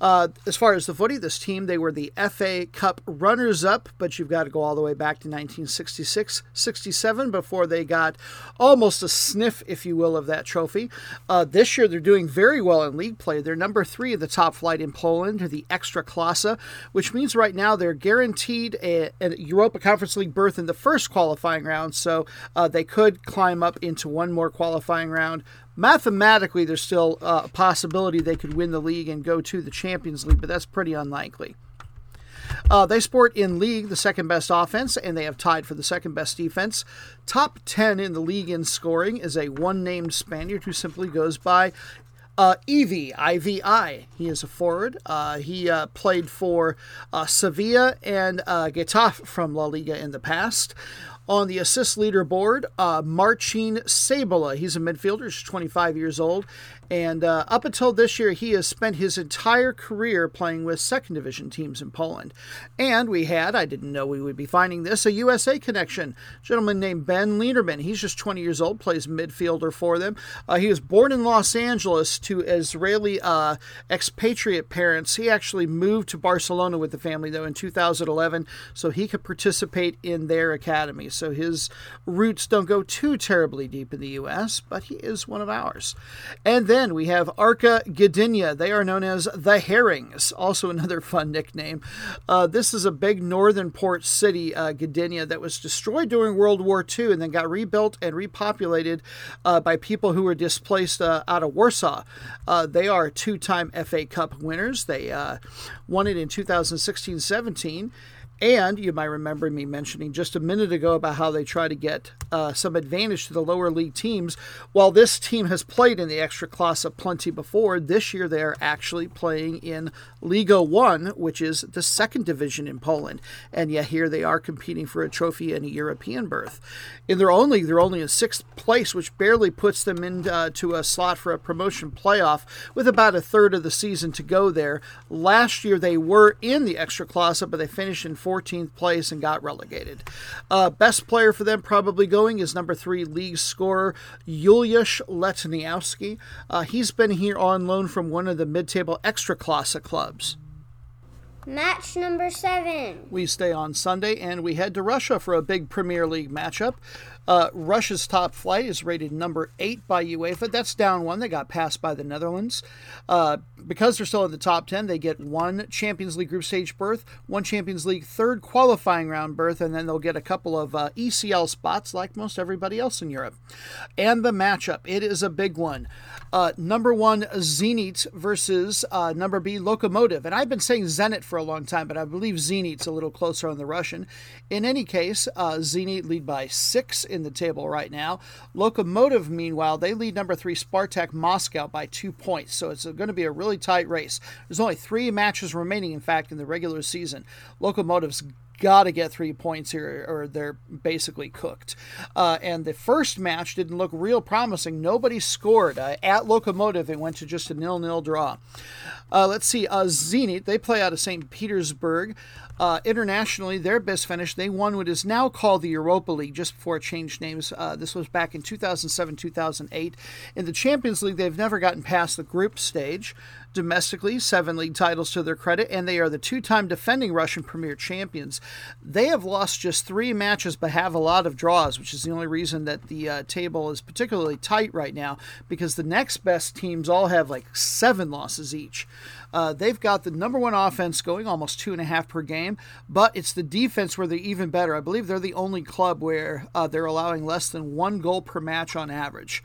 [SPEAKER 2] Uh, as far as the footy, this team, they were the FA Cup runners up, but you've got to go all the way back to 1966 67 before they got almost a sniff, if you will, of that trophy. Uh, this year, they're doing very well in league play. They're number three of the top flight in Poland, the Ekstraklasa, which means right now they're guaranteed a, a Europa Conference League berth in the first qualifying round, so uh, they could climb up into one more qualifying round mathematically, there's still uh, a possibility they could win the league and go to the Champions League, but that's pretty unlikely. Uh, they sport in league the second best offense, and they have tied for the second best defense. Top 10 in the league in scoring is a one named Spaniard who simply goes by uh, Ivi, IVI. He is a forward. Uh, he uh, played for uh, Sevilla and uh, Getafe from La Liga in the past. On the assist leaderboard, uh, Marcin Cebula. He's a midfielder. He's 25 years old. And uh, up until this year, he has spent his entire career playing with second division teams in Poland. And we had, I didn't know we would be finding this, a USA connection. A gentleman named Ben Lederman. He's just 20 years old, plays midfielder for them. Uh, he was born in Los Angeles to Israeli uh, expatriate parents. He actually moved to Barcelona with the family, though, in 2011, so he could participate in their academy. So his roots don't go too terribly deep in the U.S., but he is one of ours. And then then we have Arka Gdynia. They are known as the Herrings, also another fun nickname. Uh, this is a big northern port city, uh, Gdynia, that was destroyed during World War II and then got rebuilt and repopulated uh, by people who were displaced uh, out of Warsaw. Uh, they are two time FA Cup winners. They uh, won it in 2016 17 And you might remember me mentioning just a minute ago about how they try to get uh, some advantage to the lower league teams. While this team has played in the extra Ekstraklasa plenty before, this year they are actually playing in Liga 1, which is the second division in Poland. And yet here they are competing for a trophy and a European berth. In their own league, they're only in sixth place, which barely puts them into uh, a slot for a promotion playoff with about a third of the season to go there. Last year they were in the Ekstraklasa, but they finished in 14th place and got relegated. Uh, best player for them probably going is number three league scorer Juliusz Letniowski. Uh, he's been here on loan from one of the mid-table Ekstraklasa clubs.
[SPEAKER 1] Match number seven.
[SPEAKER 2] We stay on Sunday and we head to Russia for a big Premier League matchup. Uh, Russia's top flight is rated number eight by UEFA. That's down one. They got passed by the Netherlands. Uh, because they're still in the top 10, they get one Champions League group stage berth, one Champions League third qualifying round berth, and then they'll get a couple of uh, ECL spots like most everybody else in Europe. And the matchup, it is a big one. Uh, number one, Zenit versus uh, number B, Lokomotiv. And I've been saying Zenit for a long time, but I believe Zenit's a little closer on the Russian. In any case, uh, Zenit lead by six the table right now. Lokomotiv, meanwhile, they lead number three Spartak Moscow by two points. So it's going to be a really tight race. There's only three matches remaining, in fact, in the regular season. Lokomotiv's got to get three points here or they're basically cooked. Uh, and the first match didn't look real promising. Nobody scored. Uh, at Lokomotiv, it went to just a nil-nil draw. Uh, let's see. Uh, Zenit, they play out of St. Petersburg. Uh, internationally, their best finish, they won what is now called the Europa League just before it changed names. Uh, this was back in 2007 2008. In the Champions League, they've never gotten past the group stage. Domestically, seven league titles to their credit, and they are the two time defending Russian Premier champions. They have lost just three matches but have a lot of draws, which is the only reason that the uh, table is particularly tight right now because the next best teams all have like seven losses each. Uh, they've got the number one offense going, almost two and a half per game, but it's the defense where they're even better. I believe they're the only club where uh, they're allowing less than one goal per match on average.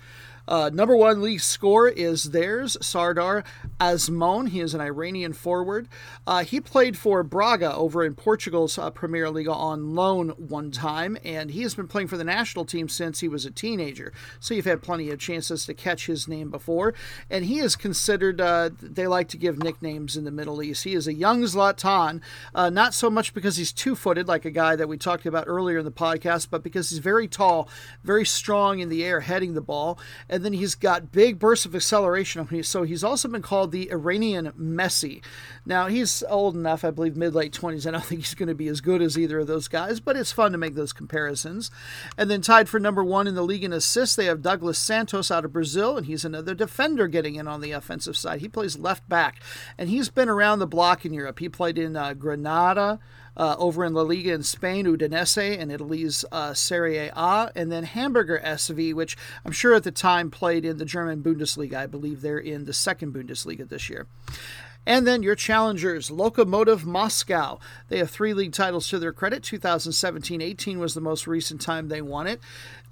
[SPEAKER 2] Uh, number one league score is theirs, Sardar Azmoun. He is an Iranian forward. Uh, he played for Braga over in Portugal's uh, Premier League on loan one time, and he has been playing for the national team since he was a teenager. So you've had plenty of chances to catch his name before. And he is considered, uh, they like to give nicknames in the Middle East. He is a young Zlatan, uh, not so much because he's two footed like a guy that we talked about earlier in the podcast, but because he's very tall, very strong in the air, heading the ball and then he's got big bursts of acceleration. So he's also been called the Iranian Messi. Now he's old enough, I believe, mid late twenties. I don't think he's going to be as good as either of those guys, but it's fun to make those comparisons. And then tied for number one in the league in assists, they have Douglas Santos out of Brazil, and he's another defender getting in on the offensive side. He plays left back, and he's been around the block in Europe. He played in uh, Granada uh, over in La Liga in Spain, Udinese, and Italy's uh, Serie A, and then Hamburger SV, which I'm sure at the time played in the German Bundesliga. I believe they're in the second Bundesliga this year. And then your challengers, Lokomotiv Moscow. They have three league titles to their credit. 2017 18 was the most recent time they won it.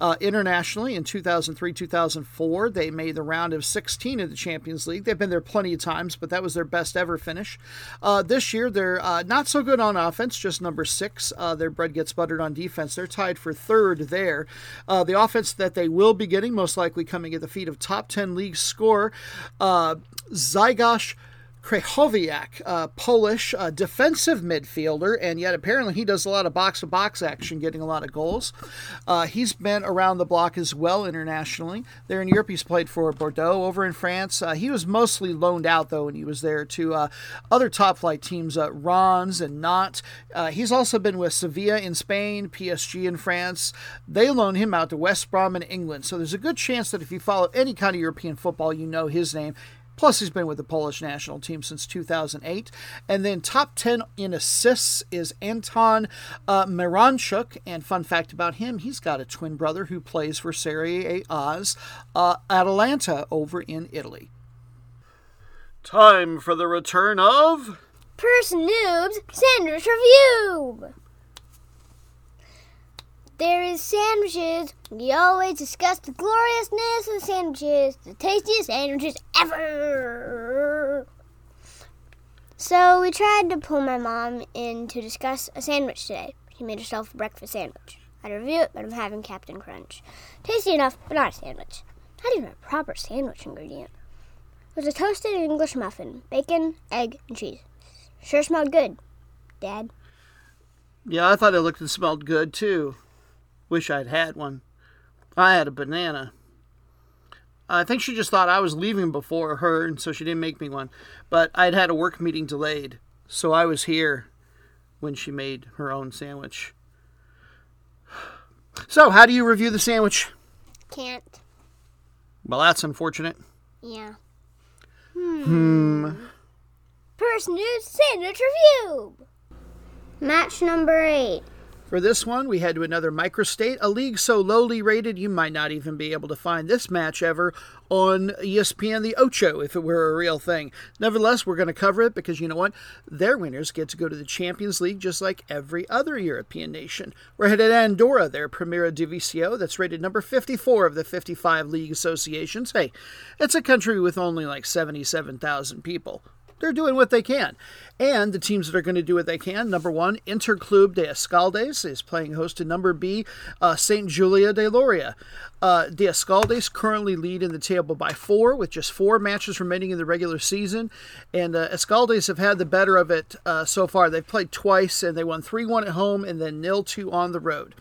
[SPEAKER 2] Uh, internationally, in 2003 2004, they made the round of 16 of the Champions League. They've been there plenty of times, but that was their best ever finish. Uh, this year, they're uh, not so good on offense, just number six. Uh, their bread gets buttered on defense. They're tied for third there. Uh, the offense that they will be getting, most likely coming at the feet of top 10 league scorer, uh, Zygosh. Krychowiak, a Polish defensive midfielder, and yet apparently he does a lot of box to box action, getting a lot of goals. Uh, he's been around the block as well internationally. There in Europe, he's played for Bordeaux over in France. Uh, he was mostly loaned out, though, when he was there to uh, other top flight teams, uh, Reims and Nantes. Uh, he's also been with Sevilla in Spain, PSG in France. They loaned him out to West Brom in England. So there's a good chance that if you follow any kind of European football, you know his name. Plus, he's been with the Polish national team since 2008. And then top 10 in assists is Anton uh, Miranchuk. And fun fact about him, he's got a twin brother who plays for Serie A's uh, Atalanta over in Italy. Time for the return of...
[SPEAKER 1] Person Noob's Sandwich Review! There is sandwiches. We always discuss the gloriousness of sandwiches, the tastiest sandwiches ever. So we tried to pull my mom in to discuss a sandwich today. She made herself a breakfast sandwich. I'd review it, but I'm having Captain Crunch. Tasty enough, but not a sandwich. Not even a proper sandwich ingredient. It was a toasted English muffin, bacon, egg, and cheese. Sure smelled good, Dad.
[SPEAKER 2] Yeah, I thought it looked and smelled good too. Wish I'd had one. I had a banana. I think she just thought I was leaving before her, and so she didn't make me one. But I'd had a work meeting delayed, so I was here when she made her own sandwich. So, how do you review the sandwich?
[SPEAKER 1] Can't.
[SPEAKER 2] Well, that's unfortunate.
[SPEAKER 1] Yeah.
[SPEAKER 2] Hmm.
[SPEAKER 1] First news sandwich review. Match number eight.
[SPEAKER 2] For this one, we head to another microstate, a league so lowly rated you might not even be able to find this match ever on ESPN the Ocho if it were a real thing. Nevertheless, we're going to cover it because you know what? Their winners get to go to the Champions League just like every other European nation. We're headed to Andorra, their Primera Divisió, that's rated number 54 of the 55 league associations. Hey, it's a country with only like 77,000 people they're doing what they can. And the teams that are going to do what they can number one, Interclub de Escaldes is playing host to number B, uh, St. Julia de Loria. Uh, de Escaldes currently lead in the table by four, with just four matches remaining in the regular season. And uh, Escaldes have had the better of it uh, so far. They've played twice and they won 3 1 at home and then nil 2 on the road.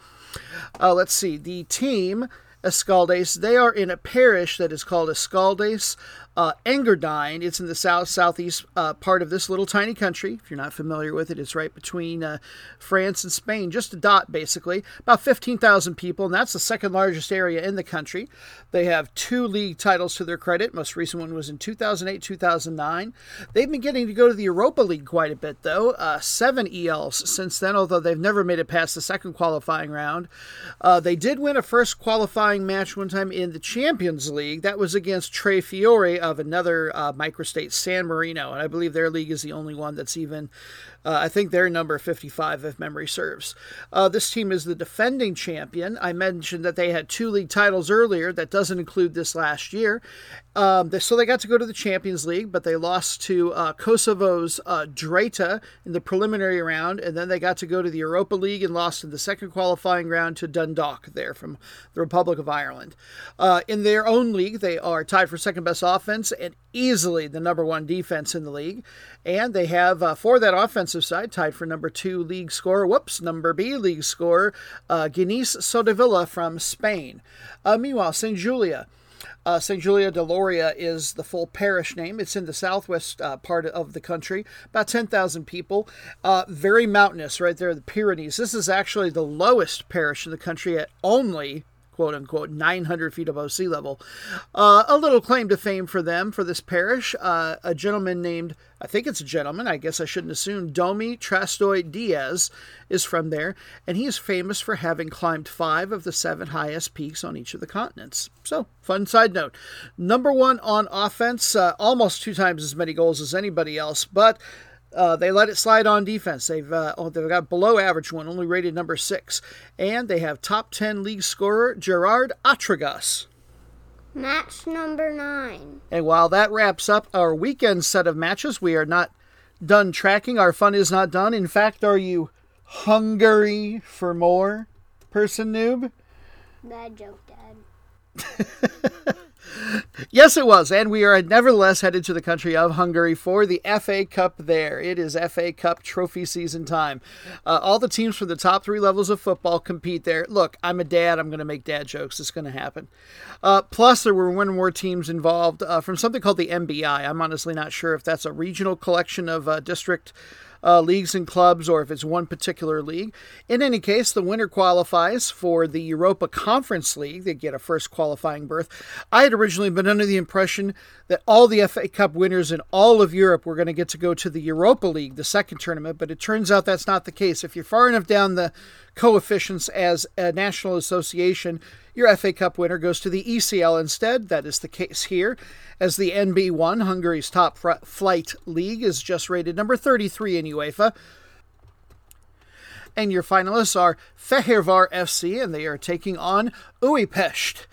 [SPEAKER 2] Uh, let's see. The team. Escaldes. They are in a parish that is called Escaldes uh, Engordany. It's in the south southeast uh, part of this little tiny country. If you're not familiar with it, it's right between uh, France and Spain, just a dot basically. About 15,000 people, and that's the second largest area in the country. They have two league titles to their credit. Most recent one was in 2008 2009. They've been getting to go to the Europa League quite a bit, though. Uh, seven ELs since then, although they've never made it past the second qualifying round. Uh, they did win a first qualifying match one time in the Champions League. That was against Tre Fiori another uh, microstate, San Marino, and I believe their league is the only one that's even. Uh, I think they're number 55 if memory serves. Uh, this team is the defending champion. I mentioned that they had two league titles earlier. That doesn't include this last year. Um, they, so they got to go to the Champions League, but they lost to uh, Kosovo's uh, Drita in the preliminary round, and then they got to go to the Europa League and lost in the second qualifying round to Dundalk there from the Republic of Ireland. Uh, in their own league, they are tied for second best offense and easily the number one defense in the league. And they have, uh, for that side, tied for number two league scorer, whoops, number B league scorer, uh, Genís Soldevila from Spain. Uh, meanwhile, St. Julia. Uh, St. Julia de Loria is the full parish name. It's in the southwest uh, part of the country, about 10,000 people. Uh, very mountainous, right there, the Pyrenees. This is actually the lowest parish in the country at only quote unquote 900 feet above sea level. Uh, a little claim to fame for them for this parish. Uh, a gentleman named, I think it's a gentleman, I guess I shouldn't assume, Domi Trastoy Diaz is from there, and he is famous for having climbed five of the seven highest peaks on each of the continents. So, fun side note. Number one on offense, uh, almost two times as many goals as anybody else, but uh, they let it slide on defense. They've uh, oh, they've got below average one, only rated number six, and they have top ten league scorer Gerard Atragas.
[SPEAKER 1] Match number nine.
[SPEAKER 2] And while that wraps up our weekend set of matches, we are not done tracking. Our fun is not done. In fact, are you hungry for more, person noob?
[SPEAKER 1] Bad joke, Dad.
[SPEAKER 2] Yes, it was. And we are nevertheless headed to the country of Hungary for the FA Cup there. It is FA Cup trophy season time. Uh, all the teams from the top three levels of football compete there. Look, I'm a dad. I'm going to make dad jokes. It's going to happen. Uh, plus, there were one more teams involved uh, from something called the MBI. I'm honestly not sure if that's a regional collection of uh, district uh, leagues and clubs or if it's one particular league. In any case, the winner qualifies for the Europa Conference League. They get a first qualifying berth. I had originally been under the impression that all the FA Cup winners in all of Europe were going to get to go to the Europa League, the second tournament, but it turns out that's not the case. If you're far enough down the coefficients as a national association, your FA Cup winner goes to the ECL instead. That is the case here, as the NB1, Hungary's top fr- flight league, is just rated number 33 in UEFA. And your finalists are Fehérvár FC, and they are taking on Újpest.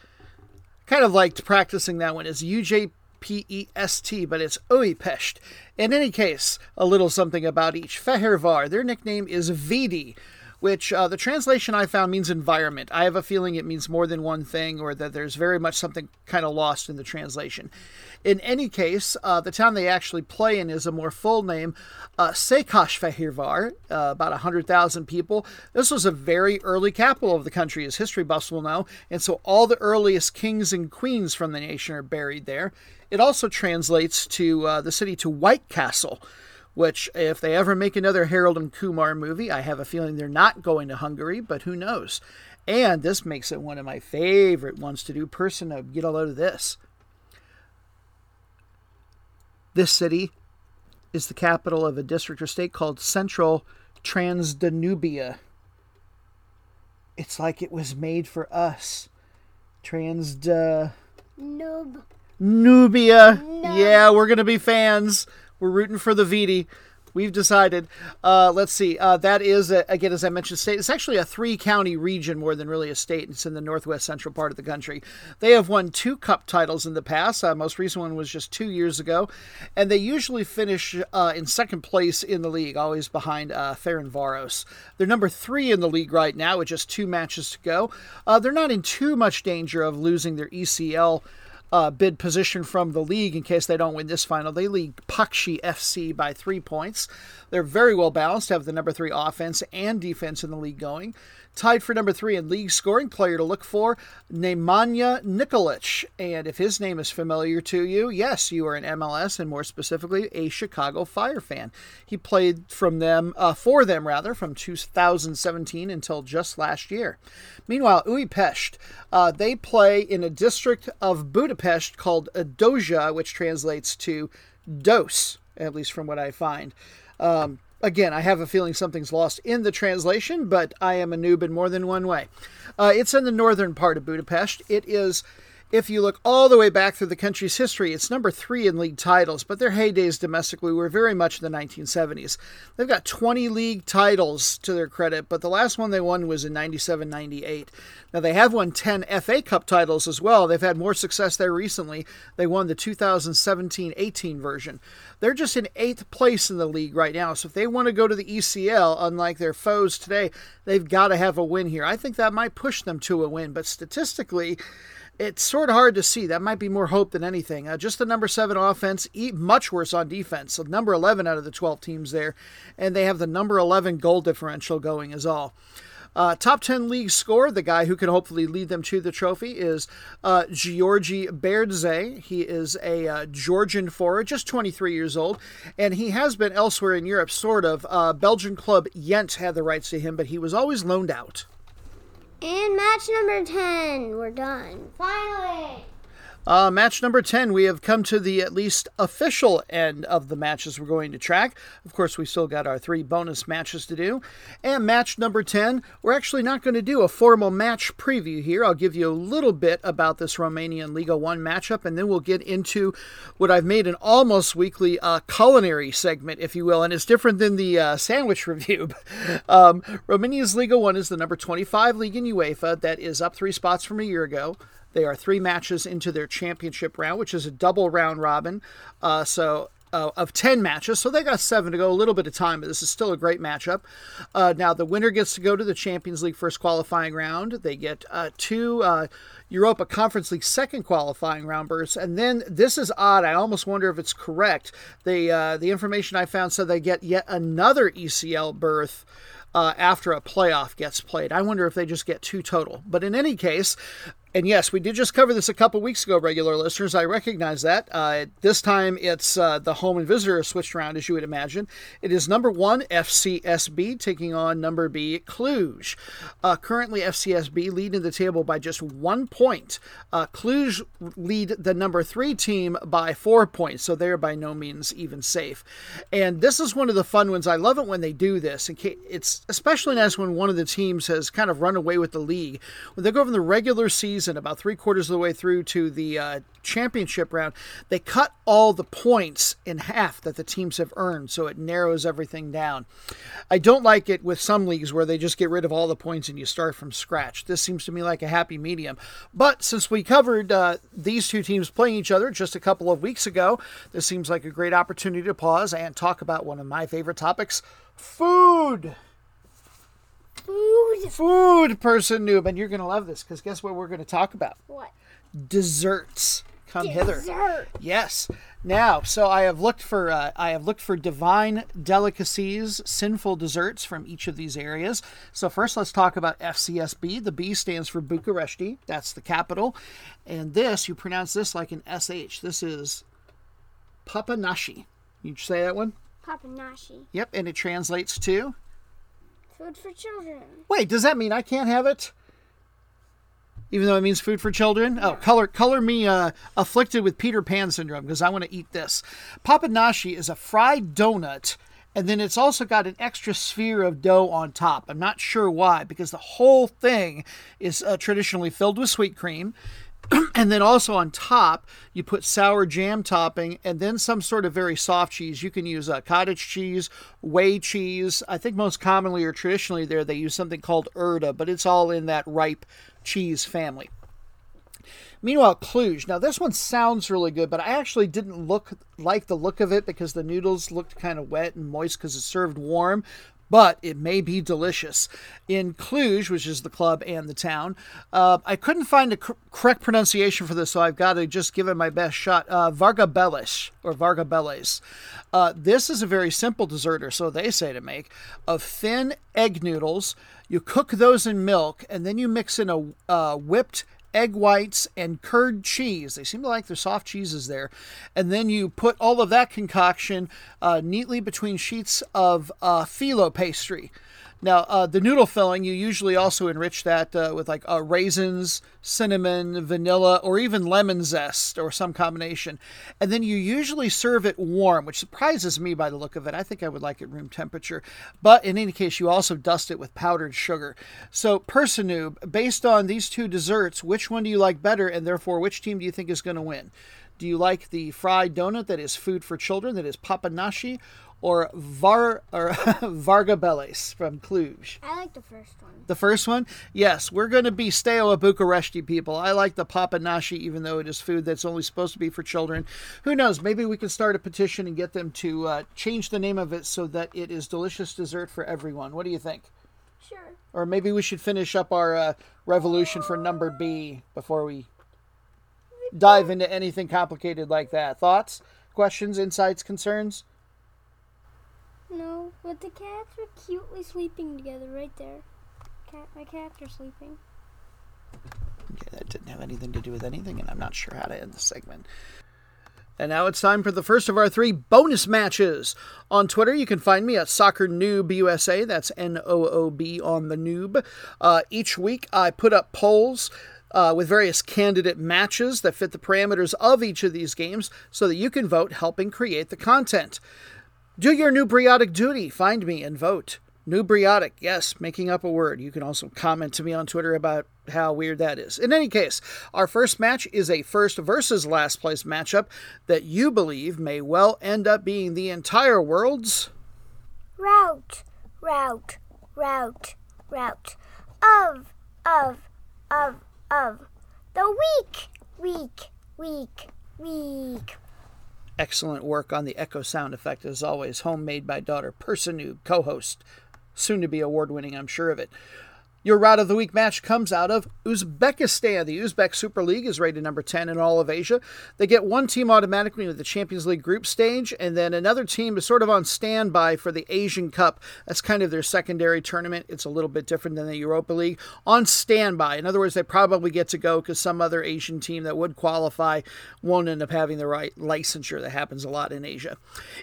[SPEAKER 2] Kind of liked practicing that one as UJ P E S T, but it's Újpest. In any case, a little something about each. Fehérvár, their nickname is Vidi, which uh, the translation I found means environment. I have a feeling it means more than one thing, or that there's very much something kind of lost in the translation. In any case, uh, the town they actually play in is a more full name, uh, Székesfehérvár, uh, about 100,000 people. This was a very early capital of the country, as history buffs will know, and so all the earliest kings and queens from the nation are buried there. It also translates to uh, the city to White Castle, which, if they ever make another Harold and Kumar movie, I have a feeling they're not going to Hungary, but who knows? And this makes it one of my favorite ones to do. Person, get a load of this. This city is the capital of a district or state called Central Transdanubia. It's like it was made for us. Transda.
[SPEAKER 1] Noob.
[SPEAKER 2] Nubia.
[SPEAKER 1] No.
[SPEAKER 2] Yeah, we're going to be fans. We're rooting for the Vidi. We've decided. Uh, let's see. Uh, that is, uh, again, as I mentioned, state. It's actually a three county region more than really a state. It's in the northwest central part of the country. They have won two cup titles in the past. Uh, most recent one was just two years ago. And they usually finish uh, in second place in the league, always behind uh, Ferencváros. They're number three in the league right now with just two matches to go. Uh, they're not in too much danger of losing their ECL uh, bid position from the league in case they don't win this final. They lead Paksi FC by three points. They're very well balanced, have the number three offense and defense in the league going. Tied for number three in league scoring, player to look for, Nemanja Nikolic. And if his name is familiar to you, yes, you are an MLS and more specifically a Chicago Fire fan. He played from them, uh, for them rather, from 2017 until just last year. Meanwhile, Újpest, uh, they play in a district of Budapest called Dózsa, which translates to dose, at least from what I find. Um, again, I have a feeling something's lost in the translation, but I am a noob in more than one way. Uh, it's in the northern part of Budapest. It is, if you look all the way back through the country's history, it's number three in league titles, but their heydays domestically were very much in the 1970s. They've got 20 league titles to their credit, but the last one they won was in 97 98. Now, they have won 10 FA Cup titles as well. They've had more success there recently. They won the 2017 18 version. They're just in eighth place in the league right now. So, if they want to go to the ECL, unlike their foes today, they've got to have a win here. I think that might push them to a win, but statistically, it's sort of hard to see. That might be more hope than anything. Uh, just the number seven offense, much worse on defense. So number 11 out of the 12 teams there. And they have the number 11 goal differential going as all. Uh, top 10 league score, the guy who can hopefully lead them to the trophy is uh, Georgi Beridze. He is a uh, Georgian forward, just 23 years old, and he has been elsewhere in Europe, sort of. Uh, Belgian club Gent had the rights to him, but he was always loaned out.
[SPEAKER 1] And match number 10. We're done. Finally.
[SPEAKER 2] Uh, match number 10, we have come to the at least official end of the matches we're going to track. Of course, we still got our three bonus matches to do. And match number 10, we're actually not going to do a formal match preview here. I'll give you a little bit about this Romanian Liga 1 matchup, and then we'll get into what I've made an almost weekly uh, culinary segment, if you will. And it's different than the uh, sandwich review. um, Romania's Liga 1 is the number 25 league in UEFA that is up three spots from a year ago. They are three matches into their championship round, which is a double round robin. Uh, so uh, of 10 matches, so they got seven to go, a little bit of time, but this is still a great matchup. Uh, now, the winner gets to go to the Champions League first qualifying round. They get uh, two uh, Europa Conference League second qualifying round berths, and then this is odd. I almost wonder if it's correct. They, uh, the information I found said they get yet another ECL berth. Uh, after a playoff gets played. I wonder if they just get two total. But in any case, and yes, we did just cover this a couple weeks ago, regular listeners. I recognize that. Uh, this time it's uh, the home and visitor switched around, as you would imagine. It is number one, FCSB, taking on number B, Cluj. Uh, currently, FCSB leading the table by just one point. Uh, Cluj lead the number three team by four points, so they're by no means even safe. And this is one of the fun ones. I love it when they do this. It's especially nice when one of the teams has kind of run away with the league. When they go from the regular season, season, about three quarters of the way through to the uh, championship round, they cut all the points in half that the teams have earned, so it narrows everything down. I don't like it with some leagues where they just get rid of all the points and you start from scratch. This seems to me like a happy medium. But since we covered uh, these two teams playing each other just a couple of weeks ago, this seems like a great opportunity to pause and talk about one of my favorite topics food.
[SPEAKER 1] Food.
[SPEAKER 2] Food person noob, and you're going to love this because guess what we're going to talk about?
[SPEAKER 1] What?
[SPEAKER 2] Desserts. Come hither.
[SPEAKER 1] Dessert.
[SPEAKER 2] Yes. Now, so I have looked for uh, I have looked for divine delicacies, sinful desserts from each of these areas. So first, let's talk about FCSB. The B stands for Bucharesti. That's the capital, and this you pronounce this like an sh. This is papanashi. You say that one?
[SPEAKER 1] Papanashi.
[SPEAKER 2] Yep, and it translates to.
[SPEAKER 1] Food for children.
[SPEAKER 2] Wait, does that mean I can't have it? Even though it means food for children? Oh, color color me uh, afflicted with Peter Pan syndrome because I want to eat this. Papanashi is a fried donut, and then it's also got an extra sphere of dough on top. I'm not sure why, because the whole thing is uh, traditionally filled with sweet cream. and then also on top, you put sour jam topping and then some sort of very soft cheese. You can use uh, cottage cheese, whey cheese. I think most commonly or traditionally there they use something called Erda, but it's all in that ripe cheese family. Meanwhile, Cluj. Now, this one sounds really good, but I actually didn't look like the look of it because the noodles looked kind of wet and moist because it's served warm. But it may be delicious. In Cluj, which is the club and the town, uh, I couldn't find a cor- correct pronunciation for this, so I've got to just give it my best shot. Uh, Vargabeles or Vargabeles. Uh, this is a very simple dessert, or so they say to make, of thin egg noodles. You cook those in milk, and then you mix in a uh, whipped egg whites and curd cheese. They seem to like their soft cheeses there. And then you put all of that concoction uh, neatly between sheets of uh, phyllo pastry. Now, uh, the noodle filling, you usually also enrich that uh, with like uh, raisins, cinnamon, vanilla, or even lemon zest or some combination. And then you usually serve it warm, which surprises me by the look of it. I think I would like it room temperature. But in any case, you also dust it with powdered sugar. So, Persanoob, based on these two desserts, which one do you like better? And therefore, which team do you think is going to win? Do you like the fried donut that is food for children, that is papanashi, or Var or Vargabeles from Cluj.
[SPEAKER 1] I like the first one.
[SPEAKER 2] The first one, yes, we're going to be Steaua Bucharesti people. I like the papanashi, even though it is food that's only supposed to be for children. Who knows? Maybe we can start a petition and get them to uh, change the name of it so that it is delicious dessert for everyone. What do you think?
[SPEAKER 1] Sure.
[SPEAKER 2] Or maybe we should finish up our uh, revolution for number B before we dive into anything complicated like that. Thoughts, questions, insights, concerns?
[SPEAKER 1] No, but the cats are cutely sleeping together right there. Cat, my cats are sleeping.
[SPEAKER 2] Okay, that didn't have anything to do with anything, and I'm not sure how to end the segment. And now it's time for the first of our three bonus matches. On Twitter, you can find me at Soccer Noob. That's N O O B on the noob. Uh, each week, I put up polls. Uh, with various candidate matches that fit the parameters of each of these games so that you can vote, helping create the content. Do your nubriotic duty. Find me and vote. Nubriotic, yes, making up a word. You can also comment to me on Twitter about how weird that is. In any case, our first match is a first versus last place matchup that you believe may well end up being the entire world's
[SPEAKER 1] Route, route, route, route. Of, of, of, of. The week, week, week, week.
[SPEAKER 2] Excellent work on the echo sound effect as always. Homemade by daughter Persanoob, co-host, soon to be award winning, I'm sure of it. Your route of the week match comes out of Uzbekistan. The Uzbek Super League is rated number 10 in all of Asia. They get one team automatically into the Champions League group stage, and then another team is sort of on standby for the Asian Cup. That's kind of their secondary tournament. It's a little bit different than the Europa League. On standby. In other words, they probably get to go because some other Asian team that would qualify won't end up having the right licensure. That happens a lot in Asia.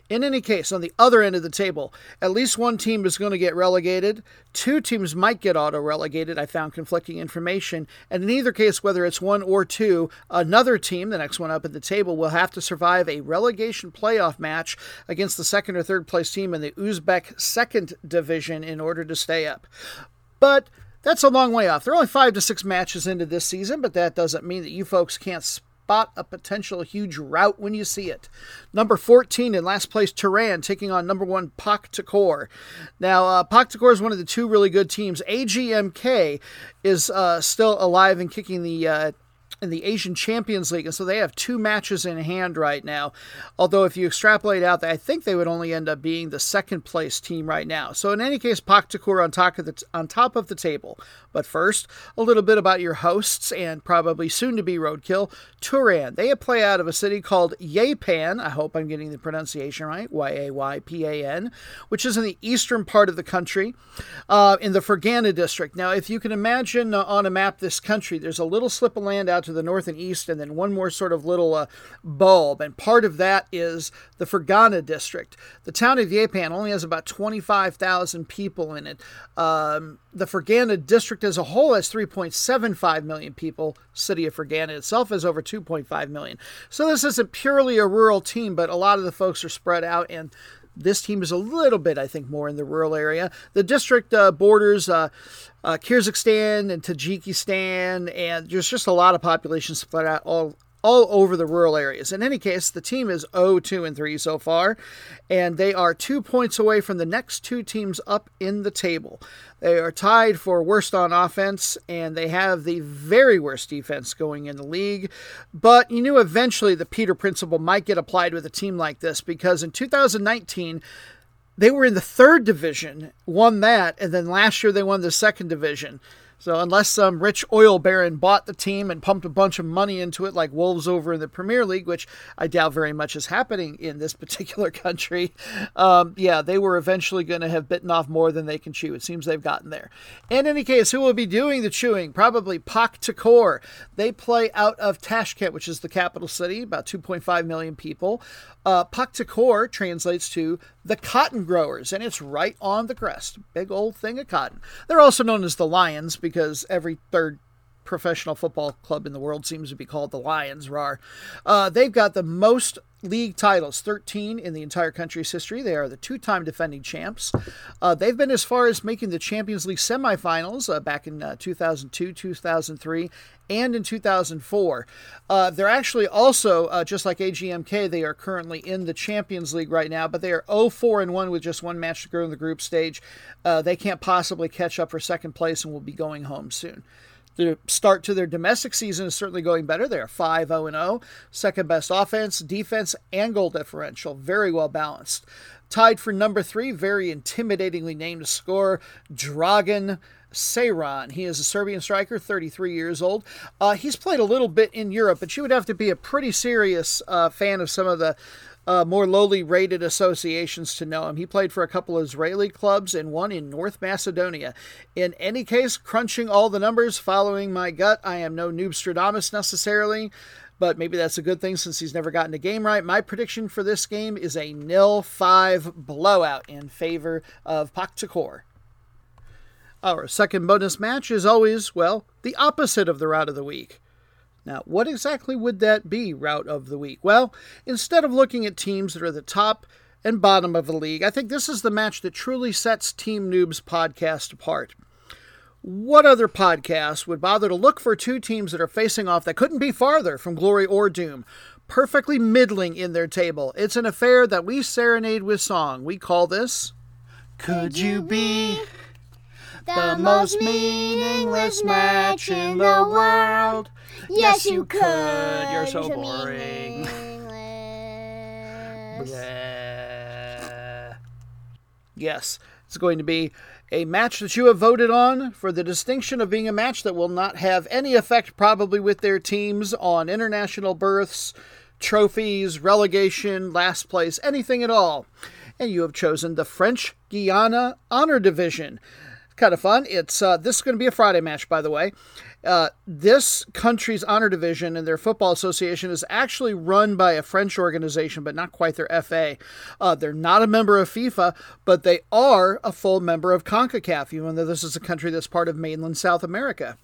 [SPEAKER 2] In any case, on the other end of the table, at least one team is going to get relegated. Two teams might get auto relegated. I found conflicting information. And in either case, whether it's one or two, another team, the next one up at the table, will have to survive a relegation playoff match against the second or third place team in the Uzbek second division in order to stay up. But That's a long way off. They're only five to six matches into this season, but that doesn't mean that you folks can't spot a potential huge rout when you see it. Number 14 in last place, Turan taking on number one, Pakhtakor. Now, uh, Pakhtakor is one of the two really good teams. AGMK is uh, still alive and kicking the uh, in the Asian Champions League, and so they have two matches in hand right now. Although, if you extrapolate out, I think they would only end up being the second place team right now. So, in any case, Pakhtakor on top of the on top of the table. But first, a little bit about your hosts and probably soon to be Roadkill, Turan. They play out of a city called Yaypan. I hope I'm getting the pronunciation right. Y A Y P A N, which is in the eastern part of the country, uh, in the Fergana district. Now, if you can imagine uh, on a map this country, there's a little slip of land out to the north and east, and then one more sort of little uh, bulb. And part of that is the Fergana district. The town of Yaypan only has about 25,000 people in it. Um, the Fergana district as a whole has 3.75 million people. City of Fergana itself has over 2.5 million. So this isn't purely a rural team, but a lot of the folks are spread out and this team is a little bit, I think, more in the rural area. The district uh, borders uh, uh, Kyrgyzstan and Tajikistan, and there's just a lot of population spread out all all over the rural areas. In any case, the team is 0 2 and 3 so far, and they are two points away from the next two teams up in the table. They are tied for worst on offense, and they have the very worst defense going in the league. But you knew eventually the Peter principle might get applied with a team like this because in 2019, they were in the third division, won that, and then last year they won the second division. So unless some rich oil baron bought the team and pumped a bunch of money into it, like Wolves over in the Premier League, which I doubt very much is happening in this particular country, um, yeah, they were eventually going to have bitten off more than they can chew. It seems they've gotten there. In any case, who will be doing the chewing? Probably Pakhtakor. They play out of Tashkent, which is the capital city, about 2.5 million people. Uh, Pakhtakor translates to the cotton growers, and it's right on the crest. Big old thing of cotton. They're also known as the Lions because every third professional football club in the world seems to be called the Lions. Rar. Uh, they've got the most league titles, 13 in the entire country's history. They are the two time defending champs. Uh, they've been as far as making the Champions League semifinals uh, back in uh, 2002, 2003, and in 2004. Uh, they're actually also, uh, just like AGMK, they are currently in the Champions League right now, but they are 0 4 and 1 with just one match to go in the group stage. Uh, they can't possibly catch up for second place and will be going home soon. The start to their domestic season is certainly going better. They are 5 0 0, second best offense, defense, and goal differential. Very well balanced. Tied for number three, very intimidatingly named scorer, Dragan Ćeran. He is a Serbian striker, 33 years old. Uh, he's played a little bit in Europe, but you would have to be a pretty serious uh, fan of some of the uh, more lowly rated associations to know him. He played for a couple Israeli clubs and one in North Macedonia. In any case, crunching all the numbers, following my gut, I am no Noobstradamus necessarily, but maybe that's a good thing since he's never gotten a game right. My prediction for this game is a nil 5 blowout in favor of Pakhtakor. Our second bonus match is always, well, the opposite of the route of the week. Now, what exactly would that be, route of the week? Well, instead of looking at teams that are the top and bottom of the league, I think this is the match that truly sets Team Noob's podcast apart. What other podcast would bother to look for two teams that are facing off that couldn't be farther from glory or doom? Perfectly middling in their table. It's an affair that we serenade with song. We call this
[SPEAKER 1] Could You Be the most meaningless match in the world? Yes, you could.
[SPEAKER 2] You're so boring. Yes, it's going to be a match that you have voted on for the distinction of being a match that will not have any effect, probably, with their teams on international berths, trophies, relegation, last place, anything at all. And you have chosen the French Guiana Honor Division. Kind of fun. It's uh, this is going to be a Friday match, by the way. Uh, this country's honor division and their football association is actually run by a French organization, but not quite their FA. Uh, they're not a member of FIFA, but they are a full member of CONCACAF, even though this is a country that's part of mainland South America.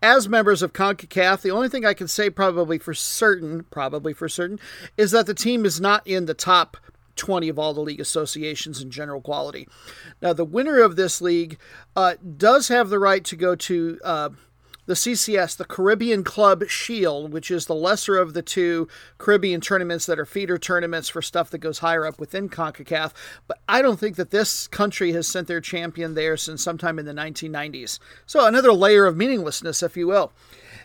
[SPEAKER 2] As members of CONCACAF, the only thing I can say probably for certain, probably for certain, is that the team is not in the top 20 of all the league associations in general quality. Now, the winner of this league uh, does have the right to go to uh, the CCS, the Caribbean Club Shield, which is the lesser of the two Caribbean tournaments that are feeder tournaments for stuff that goes higher up within CONCACAF. But I don't think that this country has sent their champion there since sometime in the 1990s. So another layer of meaninglessness, if you will.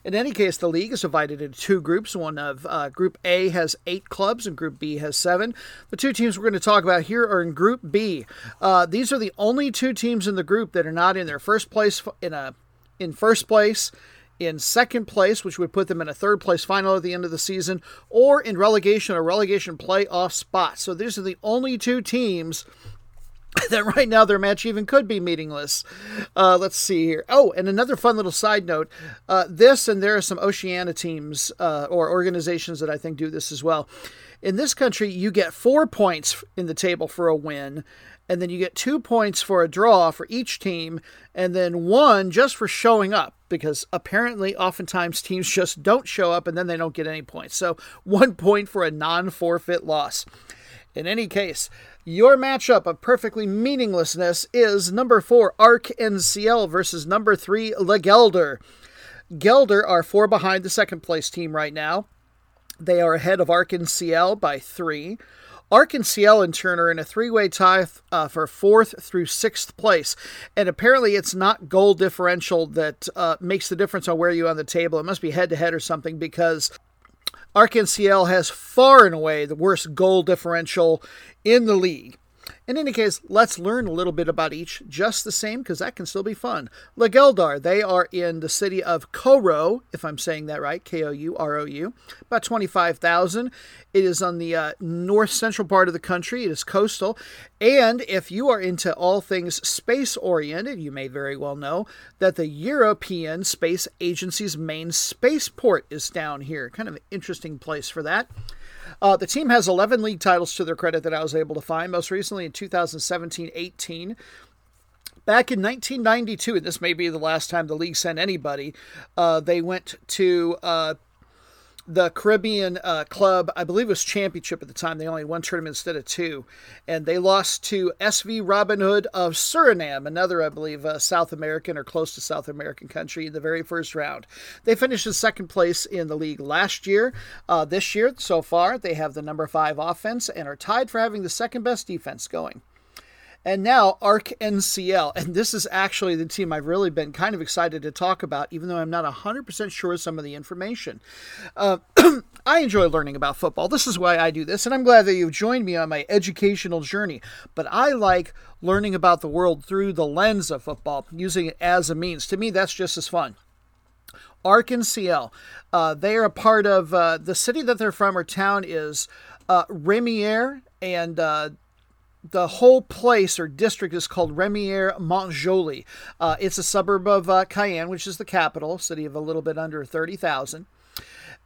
[SPEAKER 2] In any case, the league is divided into two groups. One of uh, Group A has eight clubs, and Group B has seven. The two teams we're going to talk about here are in Group B. Uh, these are the only two teams in the group that are not in their first place in a in first place, in second place, which would put them in a third place final at the end of the season, or in relegation or relegation playoff spot. So these are the only two teams that right now their match even could be meaningless. Uh, let's see here. Oh, and another fun little side note uh, this, and there are some Oceania teams uh, or organizations that I think do this as well. In this country, you get four points in the table for a win and then you get two points for a draw for each team, and then one just for showing up, because apparently, oftentimes, teams just don't show up and then they don't get any points. So, one point for a non forfeit loss. In any case, your matchup of perfectly meaninglessness is number four, Arc NCL versus number three, Le Geldar. Are four behind the second place team right now. They are ahead of Arc NCL by three. Arc and CL in turn are in a three way tie uh, for fourth through sixth place. And apparently, it's not goal differential that uh, makes the difference on where you are on the table. It must be head to head or something because NCL has far and away the worst goal differential in the league. In any case, let's learn a little bit about each just the same because that can still be fun. Le Geldar, they are in the city of Kourou, if I'm saying that right, K O U R O U, about 25,000. It is on the uh, north central part of the country, it is coastal. And if you are into all things space oriented, you may very well know that the European Space Agency's main spaceport is down here. Kind of an interesting place for that. Uh, the team has 11 league titles to their credit that I was able to find, most recently in 2017 18. Back in 1992, and this may be the last time the league sent anybody, uh, they went to uh, the Caribbean uh, club, I believe it was championship at the time. They only had one tournament instead of two. And they lost to SV Robin Hood of Suriname, another, I believe, uh, South American or close to South American country in the very first round. They finished in second place in the league last year. Uh, this year, so far, they have the number five offense and are tied for having the second best defense going. And now ARC NCL. And this is actually the team I've really been kind of excited to talk about, even though I'm not 100% sure of some of the information. Uh, I enjoy learning about football. This is why I do this, and I'm glad that you've joined me on my educational journey. But I like learning about the world through the lens of football, using it as a means. To me, that's just as fun. ARC NCL. Uh, they are a part of uh, the city that they're from or town is uh, and uh, the whole place or district is called Rémire Montjoly. Uh, it's a suburb of uh, Cayenne, which is the capital, city of a little bit under 30,000.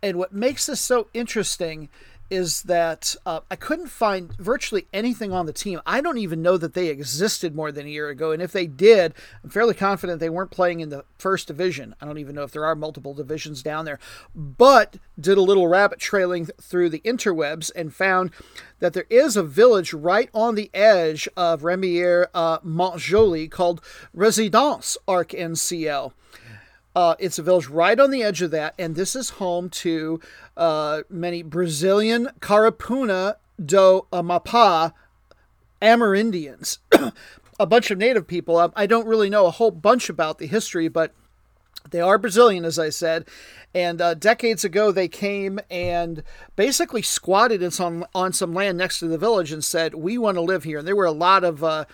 [SPEAKER 2] And what makes this so interesting is that uh, I couldn't find virtually anything on the team. I don't even know that they existed more than a year ago. And if they did, I'm fairly confident they weren't playing in the first division. I don't even know if there are multiple divisions down there. But did a little rabbit trailing through the interwebs and found that there is a village right on the edge of Rémire uh, Montjoly called Residence Arc NCL. Uh, it's a village right on the edge of that, and this is home to uh, many Brazilian Karipuna do Amapá Amerindians, a bunch of native people. Um, I don't really know a whole bunch about the history, but they are Brazilian, as I said, and uh, decades ago they came and basically squatted in some, on some land next to the village and said, "We want to live here." And there were a lot of uh,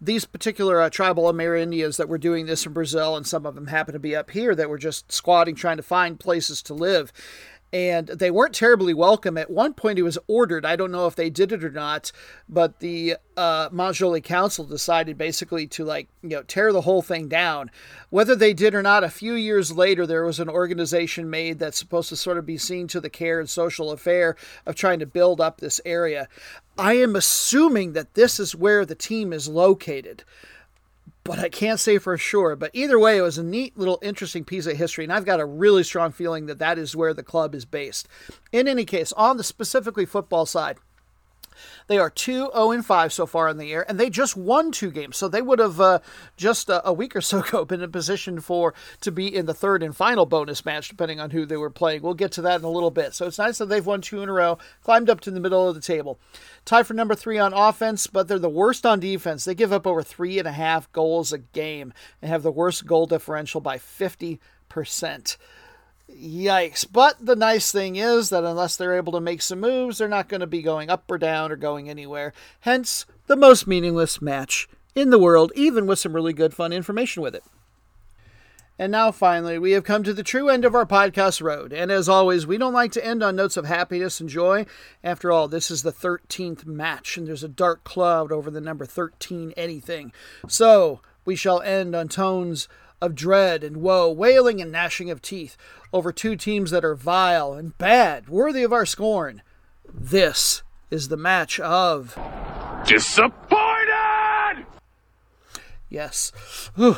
[SPEAKER 2] these particular uh, tribal Amerindians that were doing this in Brazil, and some of them happened to be up here that were just squatting, trying to find places to live and they weren't terribly welcome. At one point, it was ordered. I don't know if they did it or not, but the uh, Council decided basically to like you know tear the whole thing down. Whether they did or not, a few years later, there was an organization made that's supposed to sort of be seen to the care and social affair of trying to build up this area. I am assuming that this is where the team is located but I can't say for sure. But either way, it was a neat little interesting piece of history, and I've got a really strong feeling that that is where the club is based. In any case, on the specifically football side, They are 2 0 5 so far in the year, and they just won two games. So they would have uh, just a, a, week or so ago been in position for to be in the third and final bonus match, depending on who they were playing. We'll get to that in a little bit. So it's nice that they've won two in a row, climbed up to the middle of the table. Tied for number three on offense, but they're the worst on defense. They give up over three and a half goals a game and have the worst goal differential by 50%. Yikes. But the nice thing is that unless they're able to make some moves, they're not going to be going up or down or going anywhere. Hence, the most meaningless match in the world, even with some really good fun information with it. And now, finally, we have come to the true end of our podcast road. And as always, we don't like to end on notes of happiness and joy. After all, this is the 13th match, and there's a dark cloud over the number 13 anything. So, we shall end on tones of dread and woe, wailing and gnashing of teeth over two teams that are vile and bad, worthy of our scorn. This is the match of.
[SPEAKER 4] Disappointed!
[SPEAKER 2] Yes. Whew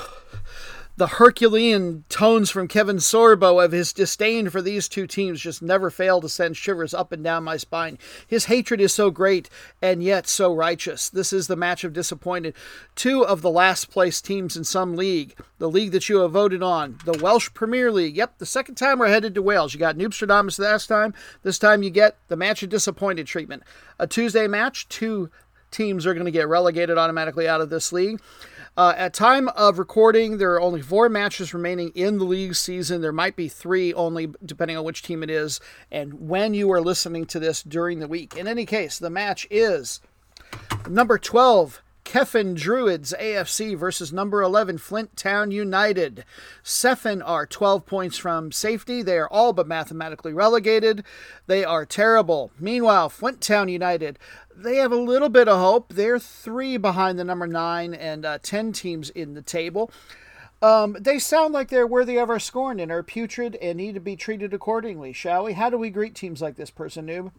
[SPEAKER 2] the Herculean tones from Kevin Sorbo of his disdain for these two teams just never fail to send shivers up and down my spine. His hatred is so great and yet so righteous. This is the match of disappointed. Two of the last place teams in some league, the league that you have voted on, the Welsh Premier League. Yep, the second time we're headed to Wales. You got Noobstradamus last time. This time you get the match of disappointed treatment. A Tuesday match, two teams are going to get relegated automatically out of this league. Uh, at time of recording, there are only four matches remaining in the league season. There might be three only, depending on which team it is, and when you are listening to this during the week. In any case, the match is number 12, Cefn Druids AFC versus number 11 Flint Town United. Cefn are 12 points from safety. They are all but mathematically relegated. They are terrible. Meanwhile, Flint Town United they have a little bit of hope. They're three behind the number nine and uh, ten teams in the table. Um, they sound like they're worthy of our scorn and are putrid and need to be treated accordingly, shall we? How do we greet teams like this, person noob?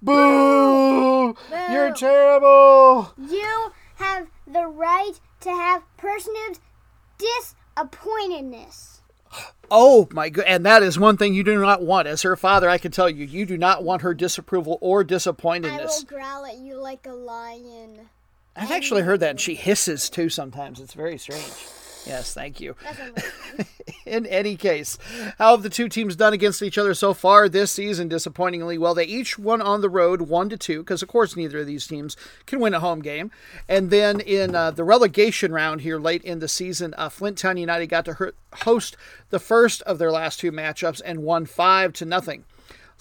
[SPEAKER 2] Boo! Boo! You're terrible!
[SPEAKER 1] You have the right to have person noob's disappointedness.
[SPEAKER 2] Oh my god! And that is one thing you do not want. As her father, I can tell you, you do not want her disapproval or disappointedness. I
[SPEAKER 1] will growl at you like a lion.
[SPEAKER 2] I've actually heard that, and she hisses too sometimes. It's very strange. Yes, thank you. In any case, how have the two teams done against each other so far this season? Disappointingly, well, they each won on the road one to two because, of course, neither of these teams can win a home game. And then in uh, the relegation round here late in the season, uh, Flint Town United got to host the first of their last two matchups and won five to nothing.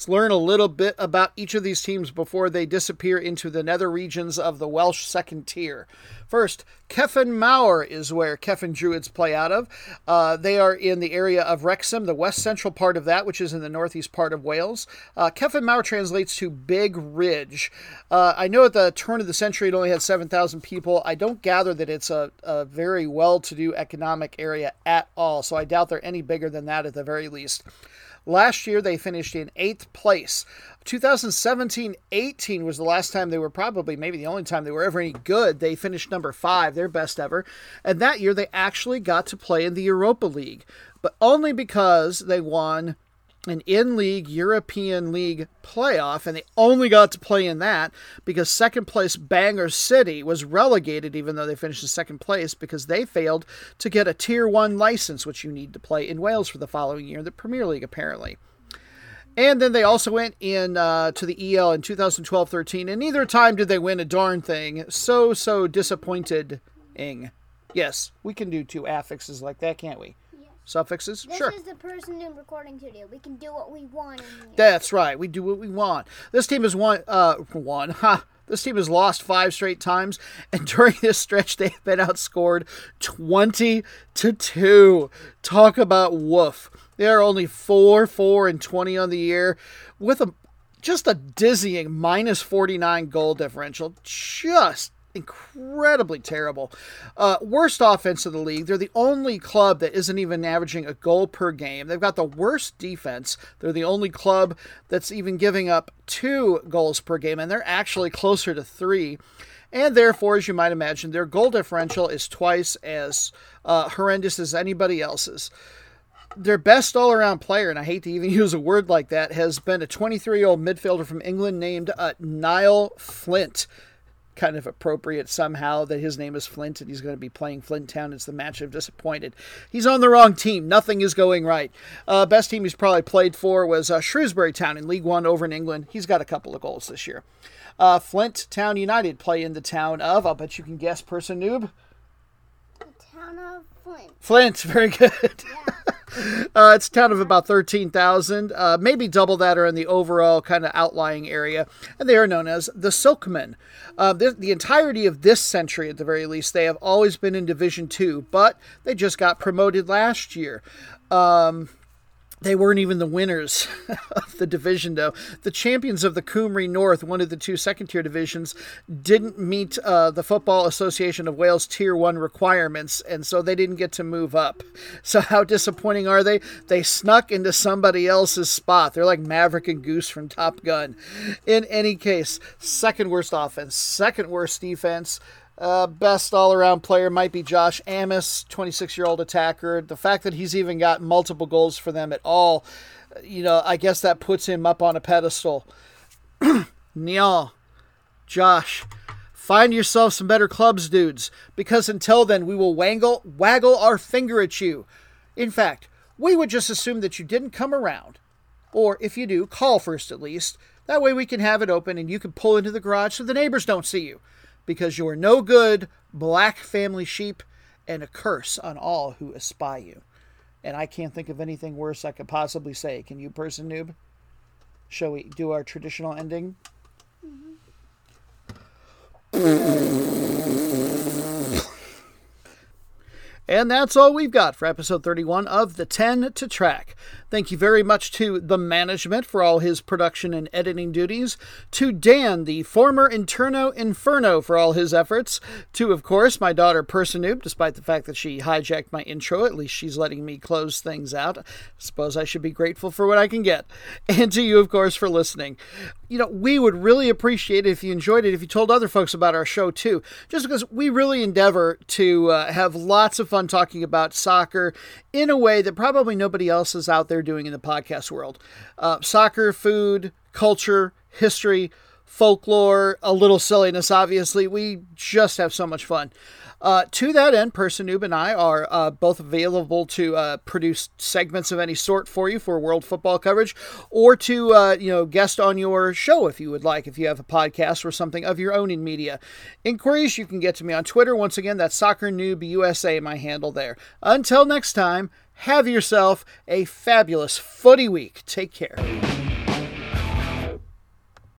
[SPEAKER 2] Let's learn a little bit about each of these teams before they disappear into the nether regions of the Welsh second tier. First, Cefn Mawr is where Cefn Druids play out of. Uh, they are in the area of Wrexham, the west central part of that, which is in the northeast part of Wales. Uh, Cefn Mawr translates to Big Ridge. Uh, I know at the turn of the century it only had 7,000 people. I don't gather that it's a, a very well to do economic area at all, so I doubt they're any bigger than that at the very least. Last year, they finished in eighth place. 2017 18 was the last time they were probably maybe the only time they were ever any good. They finished number five, their best ever. And that year, they actually got to play in the Europa League, but only because they won an in league European League playoff, and they only got to play in that because second place Bangor City was relegated, even though they finished in second place, because they failed to get a Tier 1 license, which you need to play in Wales for the following year, the Premier League, apparently. And then they also went in uh, to the EL in 2012 13, and neither time did they win a darn thing. So, so disappointed. ing. Yes, we can do two affixes like that, can't we? Suffixes?
[SPEAKER 1] This
[SPEAKER 2] sure.
[SPEAKER 1] is the person in recording studio. We can do what we want.
[SPEAKER 2] That's right. We do what we want. This team has won. Uh, won. Ha. This team has lost five straight times, and during this stretch, they have been outscored twenty to two. Talk about woof. They are only four, four, and twenty on the year, with a just a dizzying minus forty nine goal differential. Just incredibly terrible. Uh, worst offense of the league. They're the only club that isn't even averaging a goal per game. They've got the worst defense. They're the only club that's even giving up two goals per game, and they're actually closer to three. And therefore, as you might imagine, their goal differential is twice as uh, horrendous as anybody else's. their best all around player, and I hate to even use a word like that, has been a 23 year old midfielder from England named uh, Niall Flint. Kind of appropriate somehow that his name is Flint and he's going to be playing Flint Town. It's the match of disappointed. He's on the wrong team. Nothing is going right. Uh, best team he's probably played for was uh, Shrewsbury Town in League One over in England. He's got a couple of goals this year. Uh, Flint Town United play in the town of, I'll bet you can guess, person noob.
[SPEAKER 1] The town of Flint.
[SPEAKER 2] Flint, very good. uh, it's a town of about 13,000, uh, maybe double that or in the overall kind of outlying area. And they are known as the Silkmen. Uh, the, the entirety of this century, at the very least, they have always been in Division 2, but they just got promoted last year. Um, they weren't even the winners of the division, though. The champions of the Cymru North, one of the two second tier divisions, didn't meet uh, the Football Association of Wales Tier 1 requirements, and so they didn't get to move up. So, how disappointing are they? They snuck into somebody else's spot. They're like Maverick and Goose from Top Gun. In any case, second worst offense, second worst defense. Uh, best all around player might be Josh Amos, 26 year old attacker. The fact that he's even got multiple goals for them at all, you know, I guess that puts him up on a pedestal. Niall, Josh, find yourself some better clubs, dudes, because until then, we will wangle, waggle our finger at you. In fact, we would just assume that you didn't come around. Or if you do, call first at least. That way we can have it open and you can pull into the garage so the neighbors don't see you because you are no good, black family sheep, and a curse on all who espy you. And I can't think of anything worse I could possibly say. Can you, person noob? Shall we do our traditional ending? And that's all we've got for episode 31 of The 10 to Track. Thank you very much to the management for all his production and editing duties, to Dan, the former Interno Inferno, for all his efforts, to, of course, my daughter Noob, despite the fact that she hijacked my intro. At least she's letting me close things out. I suppose I should be grateful for what I can get. And to you, of course, for listening. You know, we would really appreciate it if you enjoyed it, if you told other folks about our show too, just because we really endeavor to uh, have lots of fun talking about soccer in a way that probably nobody else is out there doing in the podcast world. Uh, soccer, food, culture, history, folklore, a little silliness, obviously. We just have so much fun. Uh, to that end, Person Noob and I are uh, both available to uh, produce segments of any sort for you for world football coverage, or to uh, you know guest on your show if you would like. If you have a podcast or something of your own in media, inquiries you can get to me on Twitter. Once again, that's Soccer Noob USA, my handle there. Until next time, have yourself a fabulous footy week. Take care.